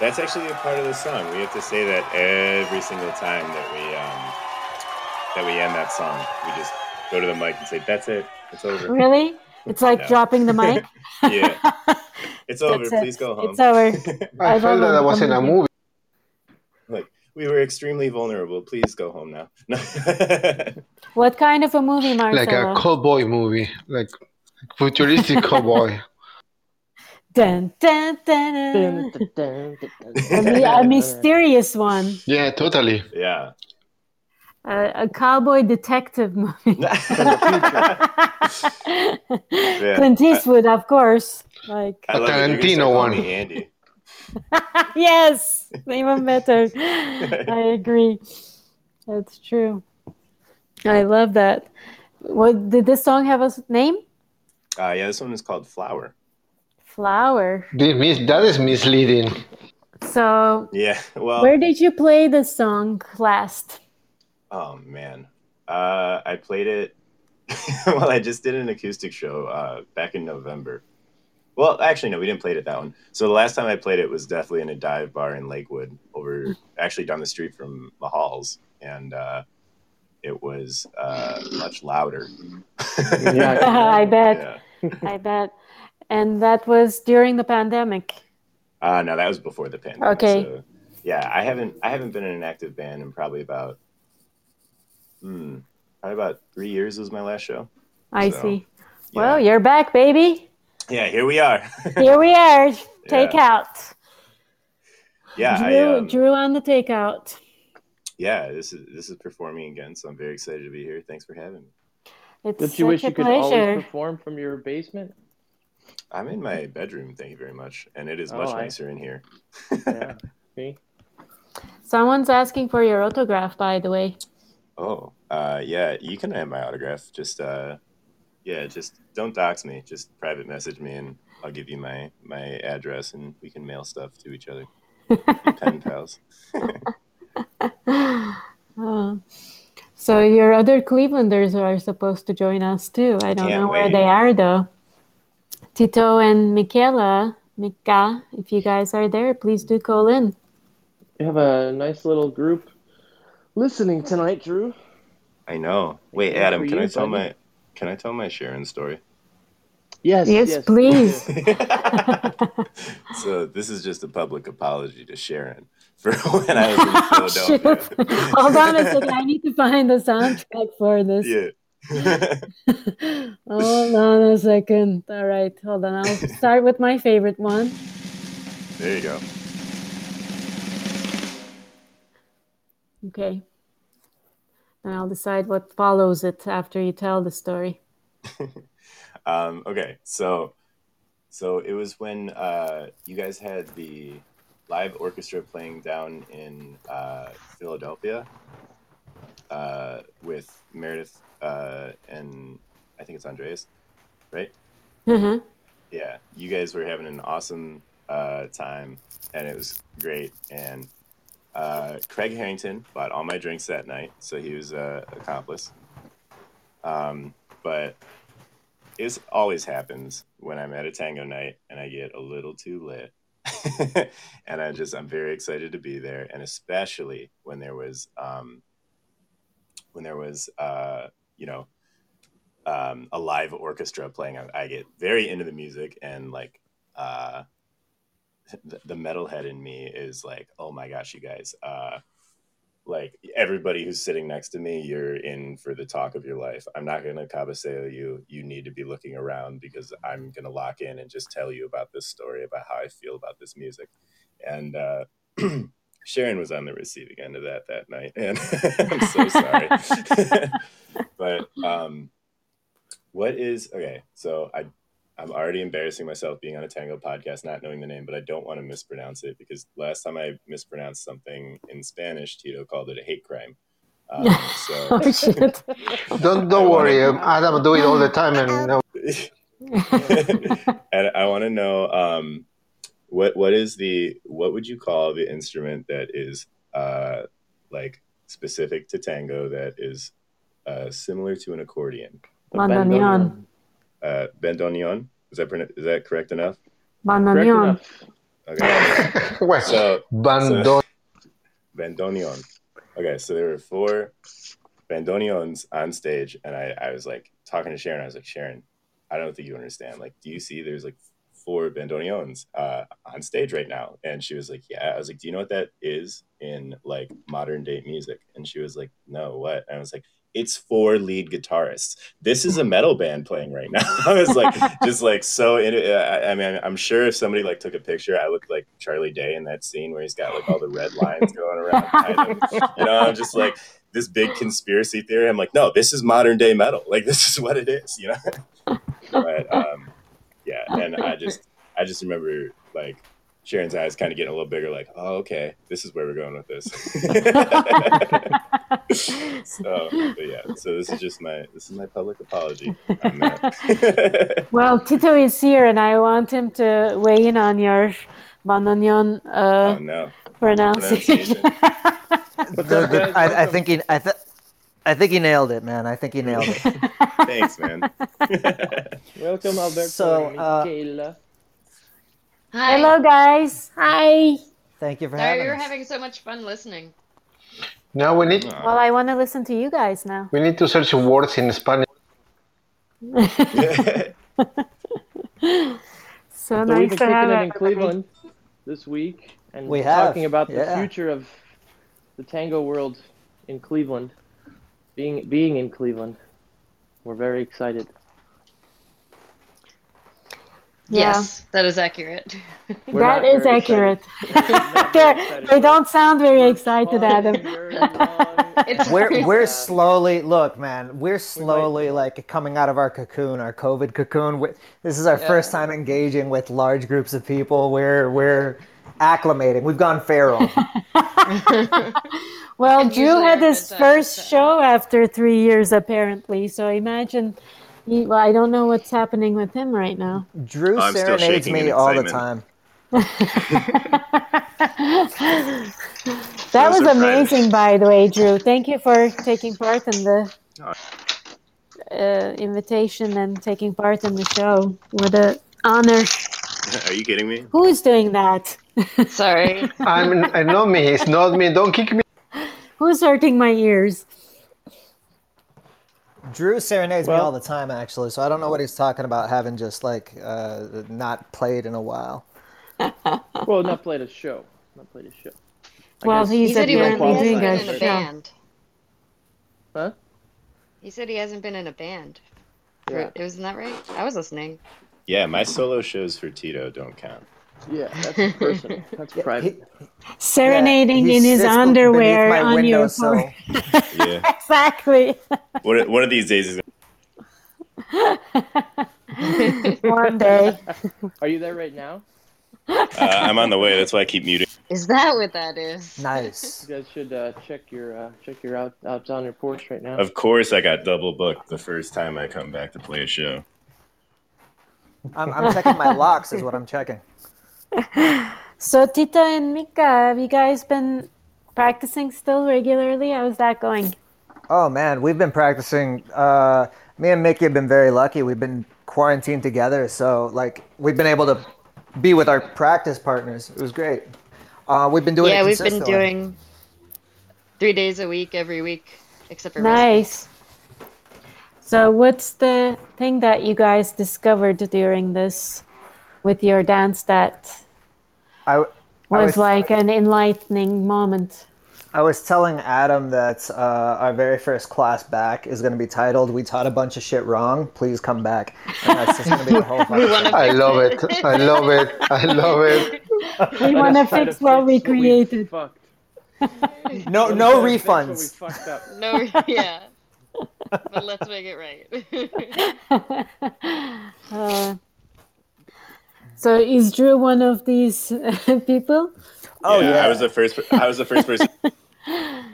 That's actually a part of the song. We have to say that every single time that we um, that we end that song. We just go to the mic and say, "That's it. It's over." Really? It's like Yeah. dropping the mic. Yeah. It's over. It. Please go home. It's over. I I felt love that I a- was in a movie. Movie. like we were extremely vulnerable. Please go home now. What kind of a movie, Marcelo? like a cowboy movie, like futuristic cowboy. Dun, dun, dun, A, a mysterious one. Yeah, totally. yeah. A, a cowboy detective movie. Clint Eastwood, of course. Like I love it. You're gonna Tarantino one. me Andy. yes, even better. I agree. That's true. I love that. What did this song have a name? Uh, yeah, this one is called Flower. Flower. Mis- that is misleading. So, Yeah. Well. where did you play this song last? Oh man, uh, I played it. well, I just did an acoustic show uh, back in November. Well, actually, no, we didn't play it at that one. So the last time I played it was definitely in a dive bar in Lakewood, over actually down the street from Mahall's, and uh, it was uh, much louder. Yeah, I bet. Yeah. I bet. And that was during the pandemic. Uh, no, that was before the pandemic. Okay. So, yeah, I haven't I haven't been in an active band in probably about hmm, probably about three years was my last show. I So, see. Yeah. Well, you're back, baby. Yeah, here we are. Here we are. Takeout. yeah, I, Drew, um, Drew on the takeout. yeah, this is this is performing again, so I'm very excited to be here. Thanks for having me. It's Don't such you wish a you could pleasure. always perform from your basement? I'm in my bedroom, thank you very much, and it is much Oh, I- nicer in here. Yeah. See? Someone's asking for your autograph, by the way. Oh, uh, yeah, you can have my autograph. Just uh, yeah, just don't dox me. Just private message me, and I'll give you my my address, and we can mail stuff to each other. Be pen pals. Oh. So your other Clevelanders are supposed to join us too. I don't Can't know where wait. they are though. Tito and Michaela, Mika, if you guys are there, please do call in. We have a nice little group listening tonight, Drew. I know. Wait, Adam, can you, I tell buddy. my can I tell my Sharon story? Yes, Yes, please. so this is just a public apology to Sharon for when I was in Shoot. Philadelphia. Hold on a second. I need to find the soundtrack for this. yeah. hold on a second. All right, hold on. I'll start with my favorite one. there you go. Okay. And I'll decide what follows it after you tell the story. Um, okay, so so it was when uh, you guys had the live orchestra playing down in uh, Philadelphia uh, with Meredith uh, and I think it's Andreas, right? Mm-hmm. Yeah, you guys were having an awesome uh, time, and it was great. And uh, Craig Harrington bought all my drinks that night, so he was uh, accomplice. Um, but it always happens when I'm at a tango night and I get a little too lit. and I just I'm very excited to be there, and especially when there was um, when there was uh, you know um, a live orchestra playing. I, I get very into the music and like uh, the, the metalhead in me is like, oh my gosh, you guys, uh, like everybody who's sitting next to me, you're in for the talk of your life. I'm not gonna cabeceo you. You need to be looking around because I'm gonna lock in and just tell you about this story about how I feel about this music. And uh, Sharon was on the receiving end of that that night, and I'm so sorry. but um, what is okay? So I, I'm already embarrassing myself being on a tango podcast, not knowing the name, but I don't want to mispronounce it because last time I mispronounced something in Spanish, Tito called it a hate crime. Um, so oh shit. Don't I don't wanna- worry, um, Adam do it all the time, and no, and I want to know um, what what is the what would you call the instrument that is uh, like specific to tango that is uh, similar to an accordion. The Bandoneon. Uh, bandoneon. Is that that correct enough? Correct Bandoneon. Okay. well, so bandon. bandoneon. Okay, so there were four bandoneons on stage, and I, I was like talking to Sharon. I was like, Sharon, I don't think you understand. Like, do you see there's like four bandoneons uh, on stage right now? And she was like, Yeah. I was like, Do you know what that is in like modern day music? And she was like, No, what? And I was like, it's four lead guitarists. This is a metal band playing right now. I was like, just like so. In, I I mean, I'm sure if somebody like took a picture, I look like Charlie Day in that scene where he's got like all the red lines going around. him. You know, I'm just like this big conspiracy theory. I'm like, no, this is modern day metal. Like this is what it is. You know. but um, yeah, and I just I just remember like Sharon's eyes kind of getting a little bigger. Like, oh, okay, this is where we're going with this. so, but yeah, so this is just my this is my public apology. on that. Well, Tito is here, and I want him to weigh in on your Bandoneon oh uh, no, pronunciation. What's The- the- I, I think he, I, th- I think he nailed it, man. I think he nailed it. thanks, man. Welcome, Alberto. So, uh, Michaela. Hi. Hello, guys. Hi. Thank you for Sorry, having we were us. having so much fun listening. Now we need Aw. Well, I want to listen to you guys now. we need to search words in Spanish. So So we've nice been to kicking have it in everybody. Cleveland this week and We have, talking about the yeah. future of the tango world in Cleveland. Being being in Cleveland. We're very excited. Yeah. Yes, that is accurate. We're That not is very accurate. They're- they don't sound very We're excited, talking Adam. very long. It's We're we're slowly look, man. We're slowly like coming out of our cocoon, our COVID cocoon. We- This is our first time engaging with large groups of people. We're we're acclimating. We've gone feral. Well, And Drew had our his first show after three years, apparently. So imagine. He, well, I don't know what's happening with him right now. Drew I'm still serenades shaking me all the excitement. time. That was Those are amazing, by the way, Drew. Thank you for taking part in the Oh. uh, invitation and taking part in the show. What a honor. Are you kidding me? Who is doing that? Sorry. I'm uh, not me. It's not me. Don't kick me. Who's hurting my ears? Drew serenades me all the time, actually. So I don't know what he's talking about having just like uh, not played in a while. Well, not played a show. Not played a show. I Well, guess- he's he said he, was, apparently he doing hasn't a been in a show. band. Huh? He said he hasn't been in a band. For- Yeah. Isn't that right? I was listening. Yeah, my solo shows for Tito don't count. Yeah, that's personal. That's private. Serenading He in his underwear beneath my on your windowsill. floor. Yeah. Exactly. one, one of these days is One day. Are you there right now? uh, I'm on the way. That's why I keep muting. Is that what that is? Nice. You guys should uh, check your uh, check your out out on your porch right now. Of course, I got double booked the first time I come back to play a show. I'm, I'm checking my locks, is what I'm checking. So Tito and Mika, have you guys been practicing still regularly? How's that going? Oh man, we've been practicing. Uh, me and Mickey have been very lucky. We've been quarantined together, so like we've been able to be with our practice partners. It was great. Uh, we've been doing. yeah, it we've been doing three days a week, every week, except for wrestling. Nice. So what's the thing that you guys discovered during this with your dance that I, I was was like an enlightening moment? I was telling Adam that uh, our very first class back is going to be titled "We Taught a Bunch of Shit Wrong. Please come back." And that's just going to be the whole. We fucking wanna show. I love it. I love it. I love it. We want to fix what we we created. fucked. No, no try to fix what we refunds. fucked up. No, yeah. but let's make it right. Uh, so is Drew one of these people? Oh yeah. I was the first. I was the first person.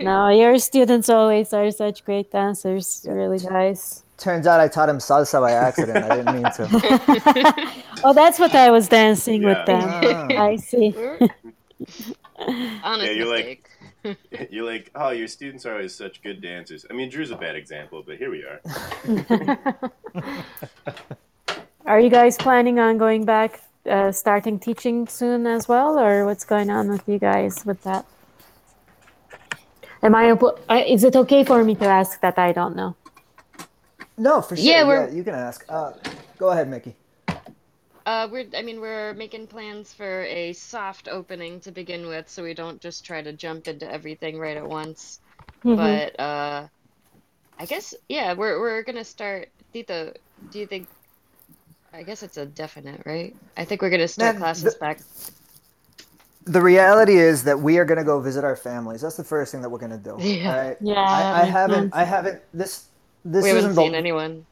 No, your students always are such great dancers, really, nice. Turns out I taught him salsa by accident. I didn't mean to. Oh, that's what I was dancing with them. Ah. I see. Honest Yeah, you're like- You're like, oh, your students are always such good dancers. I mean, Drew's a bad example, but here we are. Are you guys planning on going back, uh, starting teaching soon as well, or what's going on with you guys with that? Am I? oppo- Is it okay for me to ask that? I don't know. No, for sure. Yeah, Yeah, we're- you can ask. Uh, go ahead, Mickey. Uh, we're, I mean, we're making plans for a soft opening to begin with, so we don't just try to jump into everything right at once. Mhm. But uh, I guess, yeah, we're we're gonna start. Tito, do you think? I guess it's a definite, right? I think we're gonna start Man, classes the- back. The reality is that we are going to go visit our families. That's the first thing that we're going to do. Yeah. all right? Yeah, I, I haven't. sense. I haven't. This. This We haven't isn't seen the. anyone.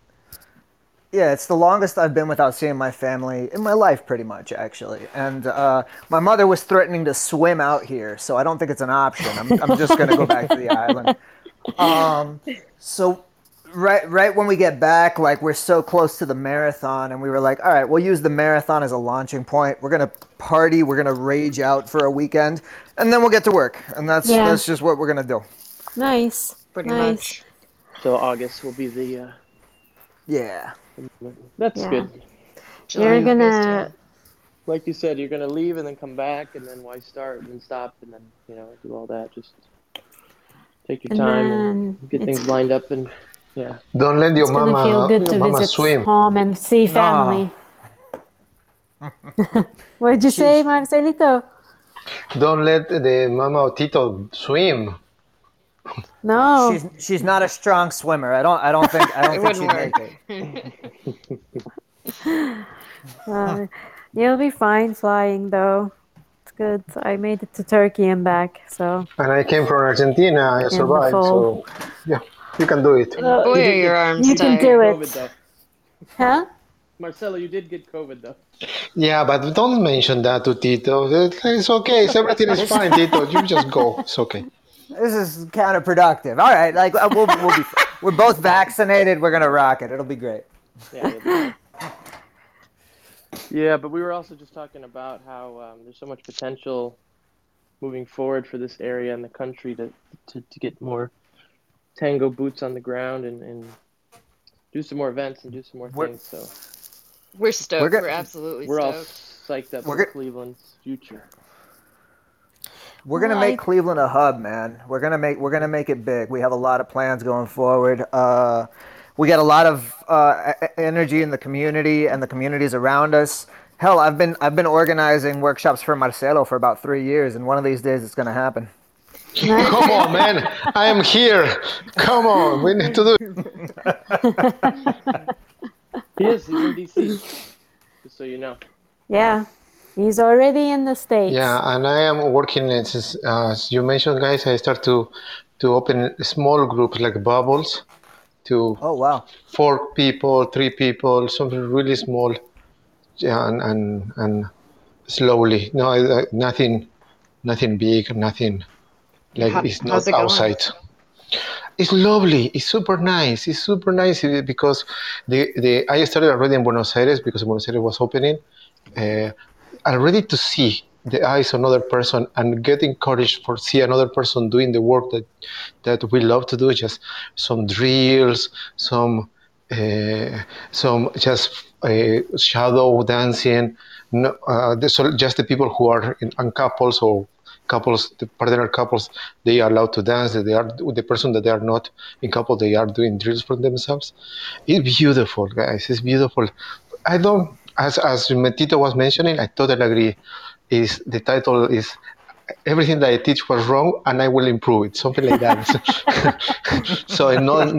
Yeah, it's the longest I've been without seeing my family in my life, pretty much, actually. And uh, my mother was threatening to swim out here, so I don't think it's an option. I'm, I'm just going to go back to the island. Um, so right, right when we get back, like we're so close to the marathon, and we were like, all right, we'll use the marathon as a launching point. We're gonna party, we're gonna rage out for a weekend, and then we'll get to work. And that's Yeah. that's just what we're gonna do. Nice. Pretty nice. much. So August will be the. Uh, Yeah. that's Yeah. good. July, You're August, gonna. Like you said, you're gonna leave and then come back, and then why start and then stop and then you know do all that. Just take your And time and get things lined up and yeah. Don't let your It's gonna mama, feel good to mama visit swim. home and see family. what did you say, Marcelito? Don't let the mama or Tito swim. No. She's she's not a strong swimmer. I don't I don't think I don't think she'd make it. Uh, you'll be fine flying, though. It's good. I made it to Turkey and back, so. And I came from Argentina. I survived. So, yeah, you can do it. Boy, are your arms you can tired. do COVID it. though. Huh? Marcelo, you did get COVID though. Yeah, but don't mention that to Tito. It's okay. Everything is fine, Tito. You just go. It's okay. This is counterproductive. All right, like uh, we'll, we'll be we're both vaccinated. We're gonna rock it. It'll be great. Yeah, it- yeah, but we were also just talking about how um, there's so much potential moving forward for this area and the country to, to, to get more tango boots on the ground and, and do some more events and do some more We're- things. So We're stoked. We're We're, absolutely we're all stoked. psyched up We're for go- Cleveland's future. We're gonna Well, make I- Cleveland a hub, man. We're gonna make we're gonna make it big. We have a lot of plans going forward. Uh, we got a lot of uh, energy in the community and the communities around us. Hell, I've been I've been organizing workshops for Marcelo for about three years, and one of these days it's gonna happen. Come on, man. I am here. Come on. We need to do it. He is. He's in DC. Just so you know. Yeah. He's already in the States. Yeah, and I am working as, uh, as you mentioned, guys. I start to to open small groups like bubbles to Oh wow! four people, three people, something really small, yeah, and and, and slowly. No, I- I- nothing, nothing big, nothing like How- it's not it going? outside. It's lovely. It's super nice. It's super nice because the the I started already in Buenos Aires because Buenos Aires was opening. Uh, already to see the eyes of another person and get encouraged for see another person doing the work that that we love to do just some drills some uh, some just uh, shadow dancing no, uh, so just the people who are in, in couples or couples the partner couples they are allowed to dance they are with the person that they are not in couple they are doing drills for themselves it's beautiful guys it's beautiful i don't as as Metito was mentioning i totally agree is the title is everything that I teach was wrong and I will improve it, something like that. so not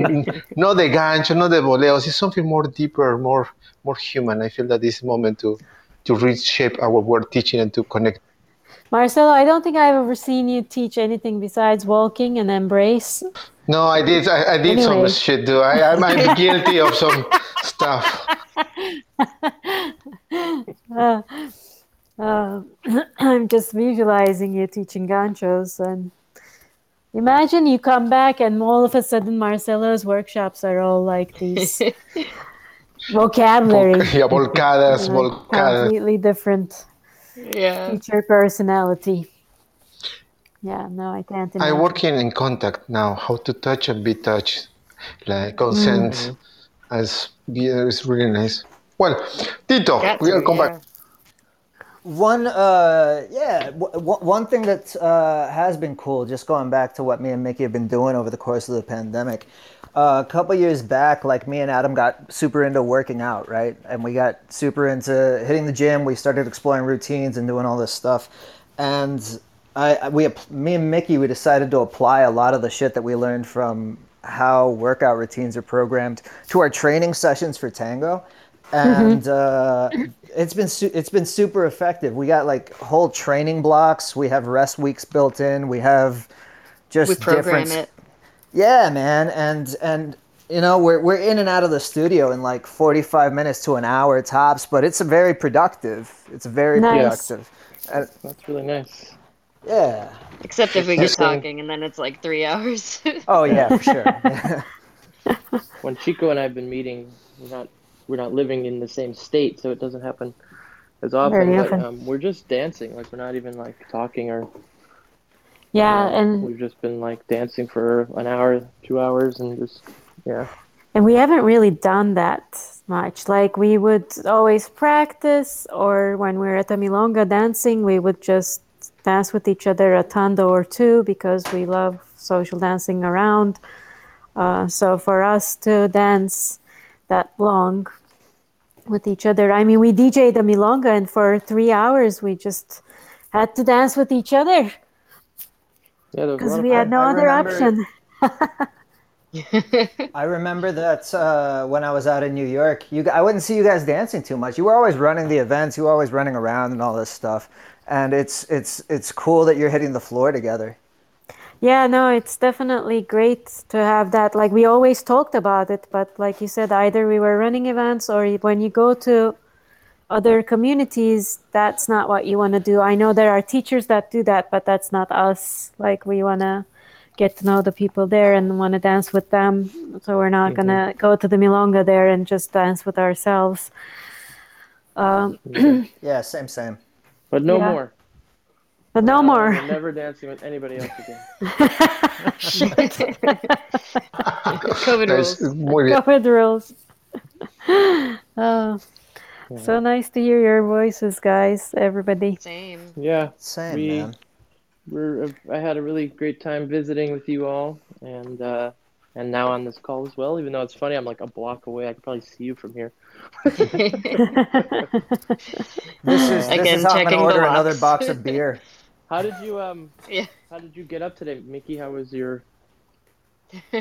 not the gancho, not the boleos, it's something more deeper, more more human. I feel that this moment to to reshape our word teaching and to connect. Marcelo, I don't think I've ever seen you teach anything besides walking and embrace. No, I did I, I did some shit too. I, I'm, I'm guilty of some stuff. Uh, uh, I'm just visualizing you teaching ganchos and imagine you come back and all of a sudden Marcelo's workshops are all like these vocabulary. yeah, volcadas, volcadas. completely different Yeah. teacher personality. Yeah, no, I can't I imagine. working in contact now, how to touch and be touched, like consent. As be, it's really nice. Well, Tito, Got we are come yeah. back. One, uh, yeah, w- w- one thing that uh, has been cool, just going back to what me and Mickey have been doing over the course of the pandemic. Uh, a couple years back, like me and Adam got super into working out, right? And we got super into hitting the gym. We started exploring routines and doing all this stuff. And I, we, me and Mickey, we decided to apply a lot of the shit that we learned from how workout routines are programmed to our training sessions for tango and uh, it's been su- it's been super effective. We got like whole training blocks. We have rest weeks built in. We have just We program different. it. Yeah, man, and and you know we're we're in and out of the studio in like forty five minutes to an hour tops, but it's very productive. It's very Nice. productive. And, That's really nice. yeah. Except if we get talking and then it's like three hours. Oh yeah, for sure. When Chico and I have been meeting, we're not we're not living in the same state, so it doesn't happen as often. Very but often. um, we're just dancing, like we're not even like talking or. Yeah, um, and we've just been like dancing for an hour, two hours, and just yeah. and we haven't really done that much. Like we would always practice, or when we're at the milonga dancing, we would just dance with each other a tanda or two because we love social dancing around. Uh, so for us to dance that long with each other, I mean, we DJ the milonga, and for three hours we just had to dance with each other Yeah, there was a because we had no I other remember- option. I remember that uh, when I was out in New York, you I wouldn't see you guys dancing too much. You were always running the events. You were always running around and all this stuff. And it's it's it's cool that you're hitting the floor together. Yeah, no, it's definitely great to have that. Like we always talked about it, but like you said, either we were running events or when you go to other communities, that's not what you want to do. I know there are teachers that do that, but that's not us. Like we want to get to know the people there and want to dance with them. So we're not going to go to the milonga there and just dance with ourselves. Um, Yeah, same same. But no Yeah. more. but no more. We're never dancing with anybody else again. COVID rules. Muy bien. COVID rules. oh, so nice to hear your voices, guys. Everybody. Same. Yeah, Same, We- man. we're. I had a really great time visiting with you all, and uh, and now on this call as well. Even though it's funny, I'm like a block away. I could probably see you from here. This is Again, is how I'm checking gonna the order another box of beer. How did you um? Yeah. How did you get up today, Mickey? How was your?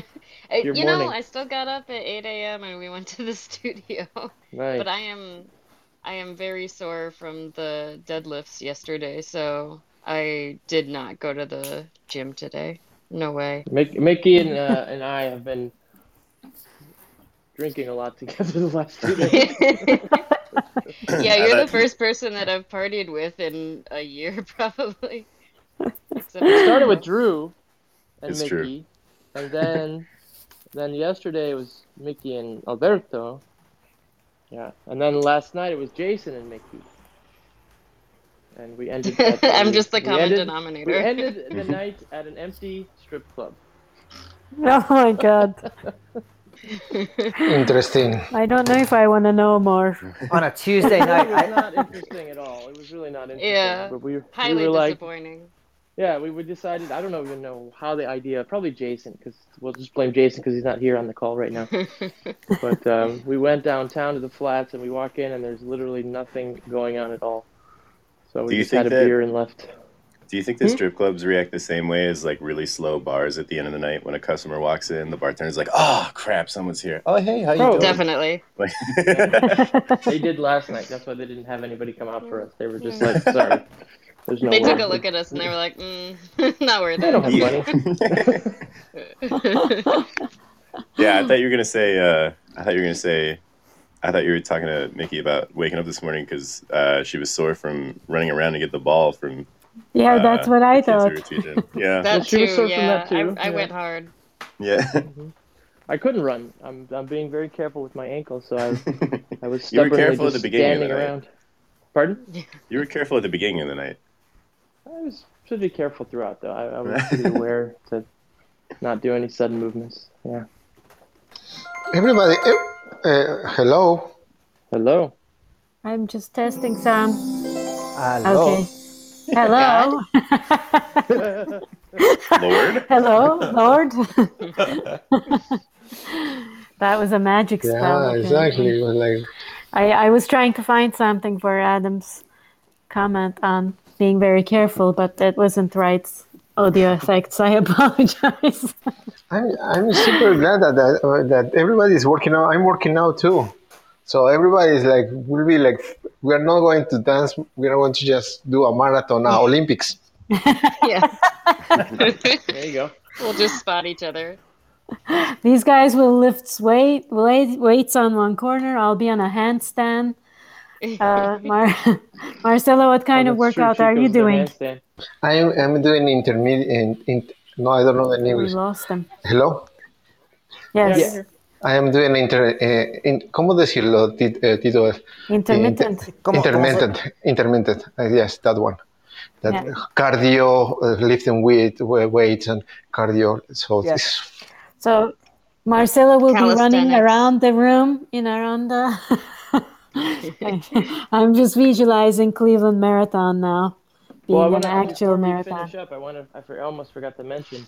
Your you know. I still got up at 8 a.m. and we went to the studio. Night? But I am I am very sore from the deadlifts yesterday, so I did not go to the gym today. No way. Mick, Mickey and uh, and I have been drinking a lot together the last two days. Yeah, you're the first person that I've partied with in a year, probably. Except It started with. Drew and It's Mickey, true. And then then yesterday it was Mickey and Alberto. Yeah, and then last night it was Jason and Mickey. And we ended. At, I'm just the common ended- denominator. We ended the night at an empty strip club. Oh my god. Interesting. I don't know if I want to know more. On a Tuesday night. It was I, not interesting at all. It was really not interesting. Yeah. But we, we Highly were like, disappointing. Yeah, we, we decided. I don't even know how the idea. Probably Jason, because we'll just blame Jason because he's not here on the call right now. But um, we went downtown to the flats and we walk in and there's literally nothing going on at all. So we Do you just had a think that- beer and left. Do you think the strip clubs react the same way as like really slow bars at the end of the night when a customer walks in, the bartender's like, "Oh crap, someone's here." Oh hey, how you Oh, doing? Definitely. Like, They did last night. That's why they didn't have anybody come out for us. They were just like, sorry. There's no They took a look at us and they were like, mm, not worth They don't have it. money. yeah, I thought you were gonna say. Uh, I thought you were gonna say. I thought you were talking to Mickey about waking up this morning because uh, she was sore from running around to get the ball from. Yeah, uh, that's what I the kids who were thought. Yeah, That she was too, sore from yeah. that too, I, I yeah. went hard. yeah. I couldn't run. I'm I'm being very careful with my ankle, so I I was You were stubbornly careful at the beginning of standing the night. around. Pardon? you were careful at the beginning of the night. I was should be careful throughout though. I, I was pretty aware to not do any sudden movements. Yeah. Everybody, eh, uh, hello. Hello. I'm just testing some. Hello. Okay. Hello. Lord. Hello, Lord. that was a magic spell. Yeah, exactly. Like I, I was trying to find something for Adam's comment on being very careful, but that wasn't right audio effects. I apologize. I'm, I'm super glad that that, uh, that everybody is working out. I'm working out too. So everybody is like, we'll be like, we are not going to dance. We are going to just do a marathon uh, Olympics. Yeah. There you go. we'll just spot each other. These guys will lift weight, weight weights on one corner. I'll be on a handstand. Uh, Mar- Marcelo, what kind of workout are you doing? I'm, I'm doing intermediate. In, in, no, I don't know the We English. lost them. Hello. Yes, Yeah. I am doing inter, eh, in, ¿Cómo decirlo, Ti- eh, Tito? intermittent. ¿Cómo- cómo intermittent. Intermittent. Uh, yes, that one. That Yeah. cardio, uh, lifting weight, weights, and cardio. So Yes. it's- So Marcelo will be running around the room, in know, around the. I'm just visualizing Cleveland Marathon now, being Well, I an wanna, actual marathon. finish up, I want to. I, for, almost forgot to mention.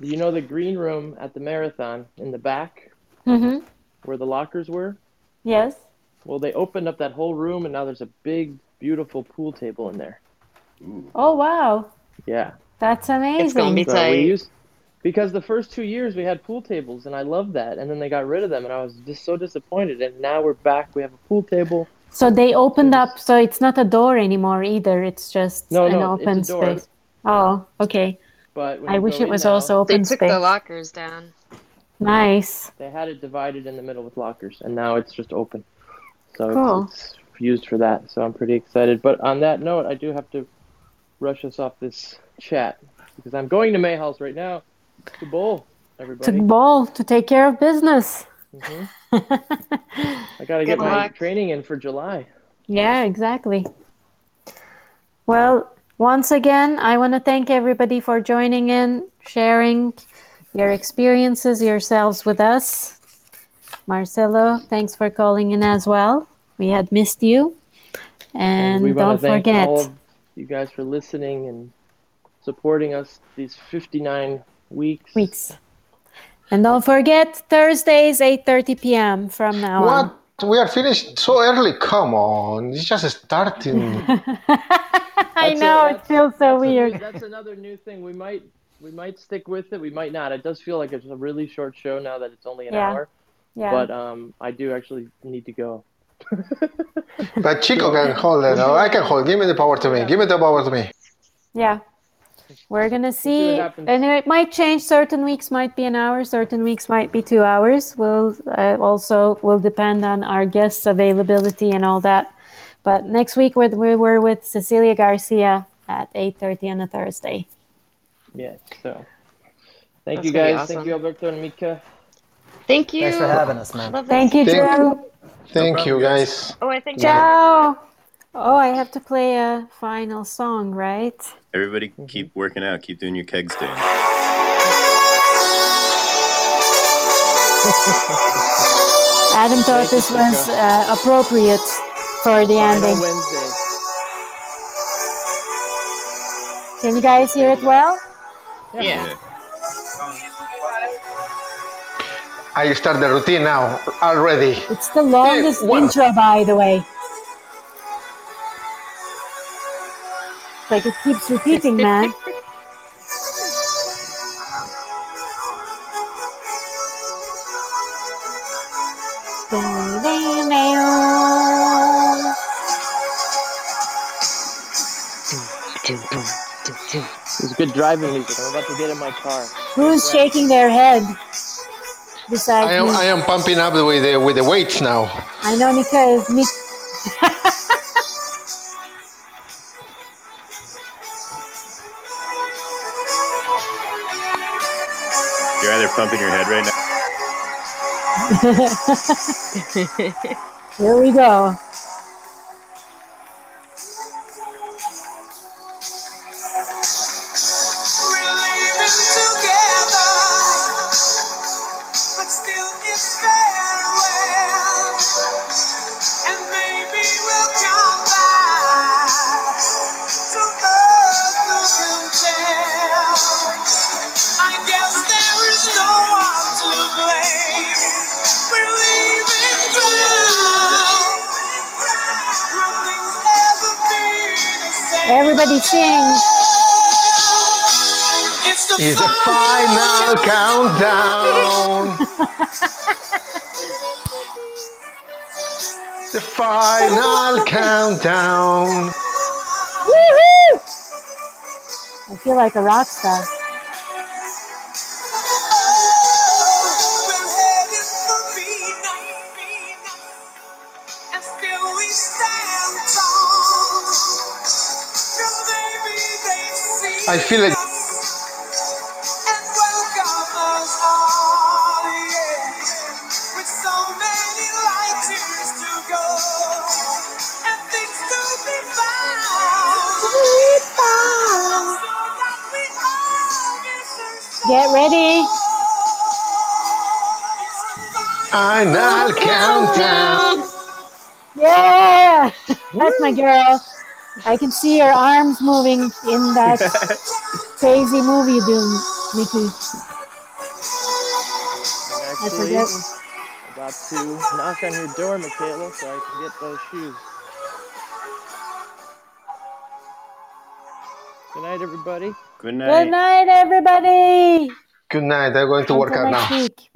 Do you know the green room at the marathon in the back hmm where the lockers were. Yes. Well, they opened up that whole room, and now there's a big, beautiful pool table in there. Oh wow, Yeah. that's amazing. It's gonna be So tight. we used because the first two years we had pool tables, and I loved that, and then they got rid of them, and I was just so disappointed. And now we're back. We have a pool table. So they opened up, so it's not a door anymore either. It's just No, an no, open space. Oh, okay. But I wish it in was now, also They open took space. the lockers down. Nice. They had it divided in the middle with lockers, and now it's just open. So Cool. it's, it's used for that. So I'm pretty excited. But on that note, I do have to rush us off this chat because I'm going to Mahall's right now to bowl. everybody. To Everybody, ball to take care of business. Mhm. I got to get Good my training in for July. Yeah, exactly. Well, once again, I want to thank everybody for joining in, sharing your experiences yourselves with us. Marcelo, thanks for calling in as well. We had missed you. And we don't want to thank forget, all of you guys for listening and supporting us these 59 weeks. weeks. And don't forget Thursdays, 8:30 p.m. from now on. What? We are finished so early. Come on, it's just starting. I That's a- know it feels so that's a weird. that's another new thing. We might we might stick with it. We might not. It does feel like it's a really short show now that it's only an Yeah. hour. Yeah. But um, I do actually need to go. but Chico can hold it. No, I can hold. Give me the power to me. Give me the power to me. Yeah. We're gonna see what see, and it might change. Certain weeks might be an hour. Certain weeks might be two hours. Will uh, also will depend on our guests' availability and all that. But next week we're, we were with Cecilia Garcia at eight thirty on a Thursday. Yeah. So thank That's you guys. awesome. Thank you, Alberto and Mika. Thank you. Thanks for having us, man. Thank this. you, Thank- Drew. Thank you, guys. guys. Oh, I think Ciao. Oh, I have to play a final song, right? Everybody keep working out. Keep doing your keg stand. Adam thought Thank this was uh, appropriate for the Final ending. Wednesday. Can you guys hear it well? Yeah. I start the routine now already. It's the longest well- intro, by the way. Like it keeps repeating, man. It was good driving music. I'm about to get in my car. Who's shaking their head besides I am. me? I am pumping up with the with the weights now. I know Nika is Nick. You're either pumping your head right now. Here we go. Countdown. the final countdown. Woohoo! I feel like a rock star. We're headed for my girl. I can see your arms moving in that crazy movie you do, Mickey. I Actually, forget. I got to knock on your door, Michaela, so I can get those shoes. Good night, everybody. Good night. Good night. night, everybody. Good night. I'm going to work out now. week.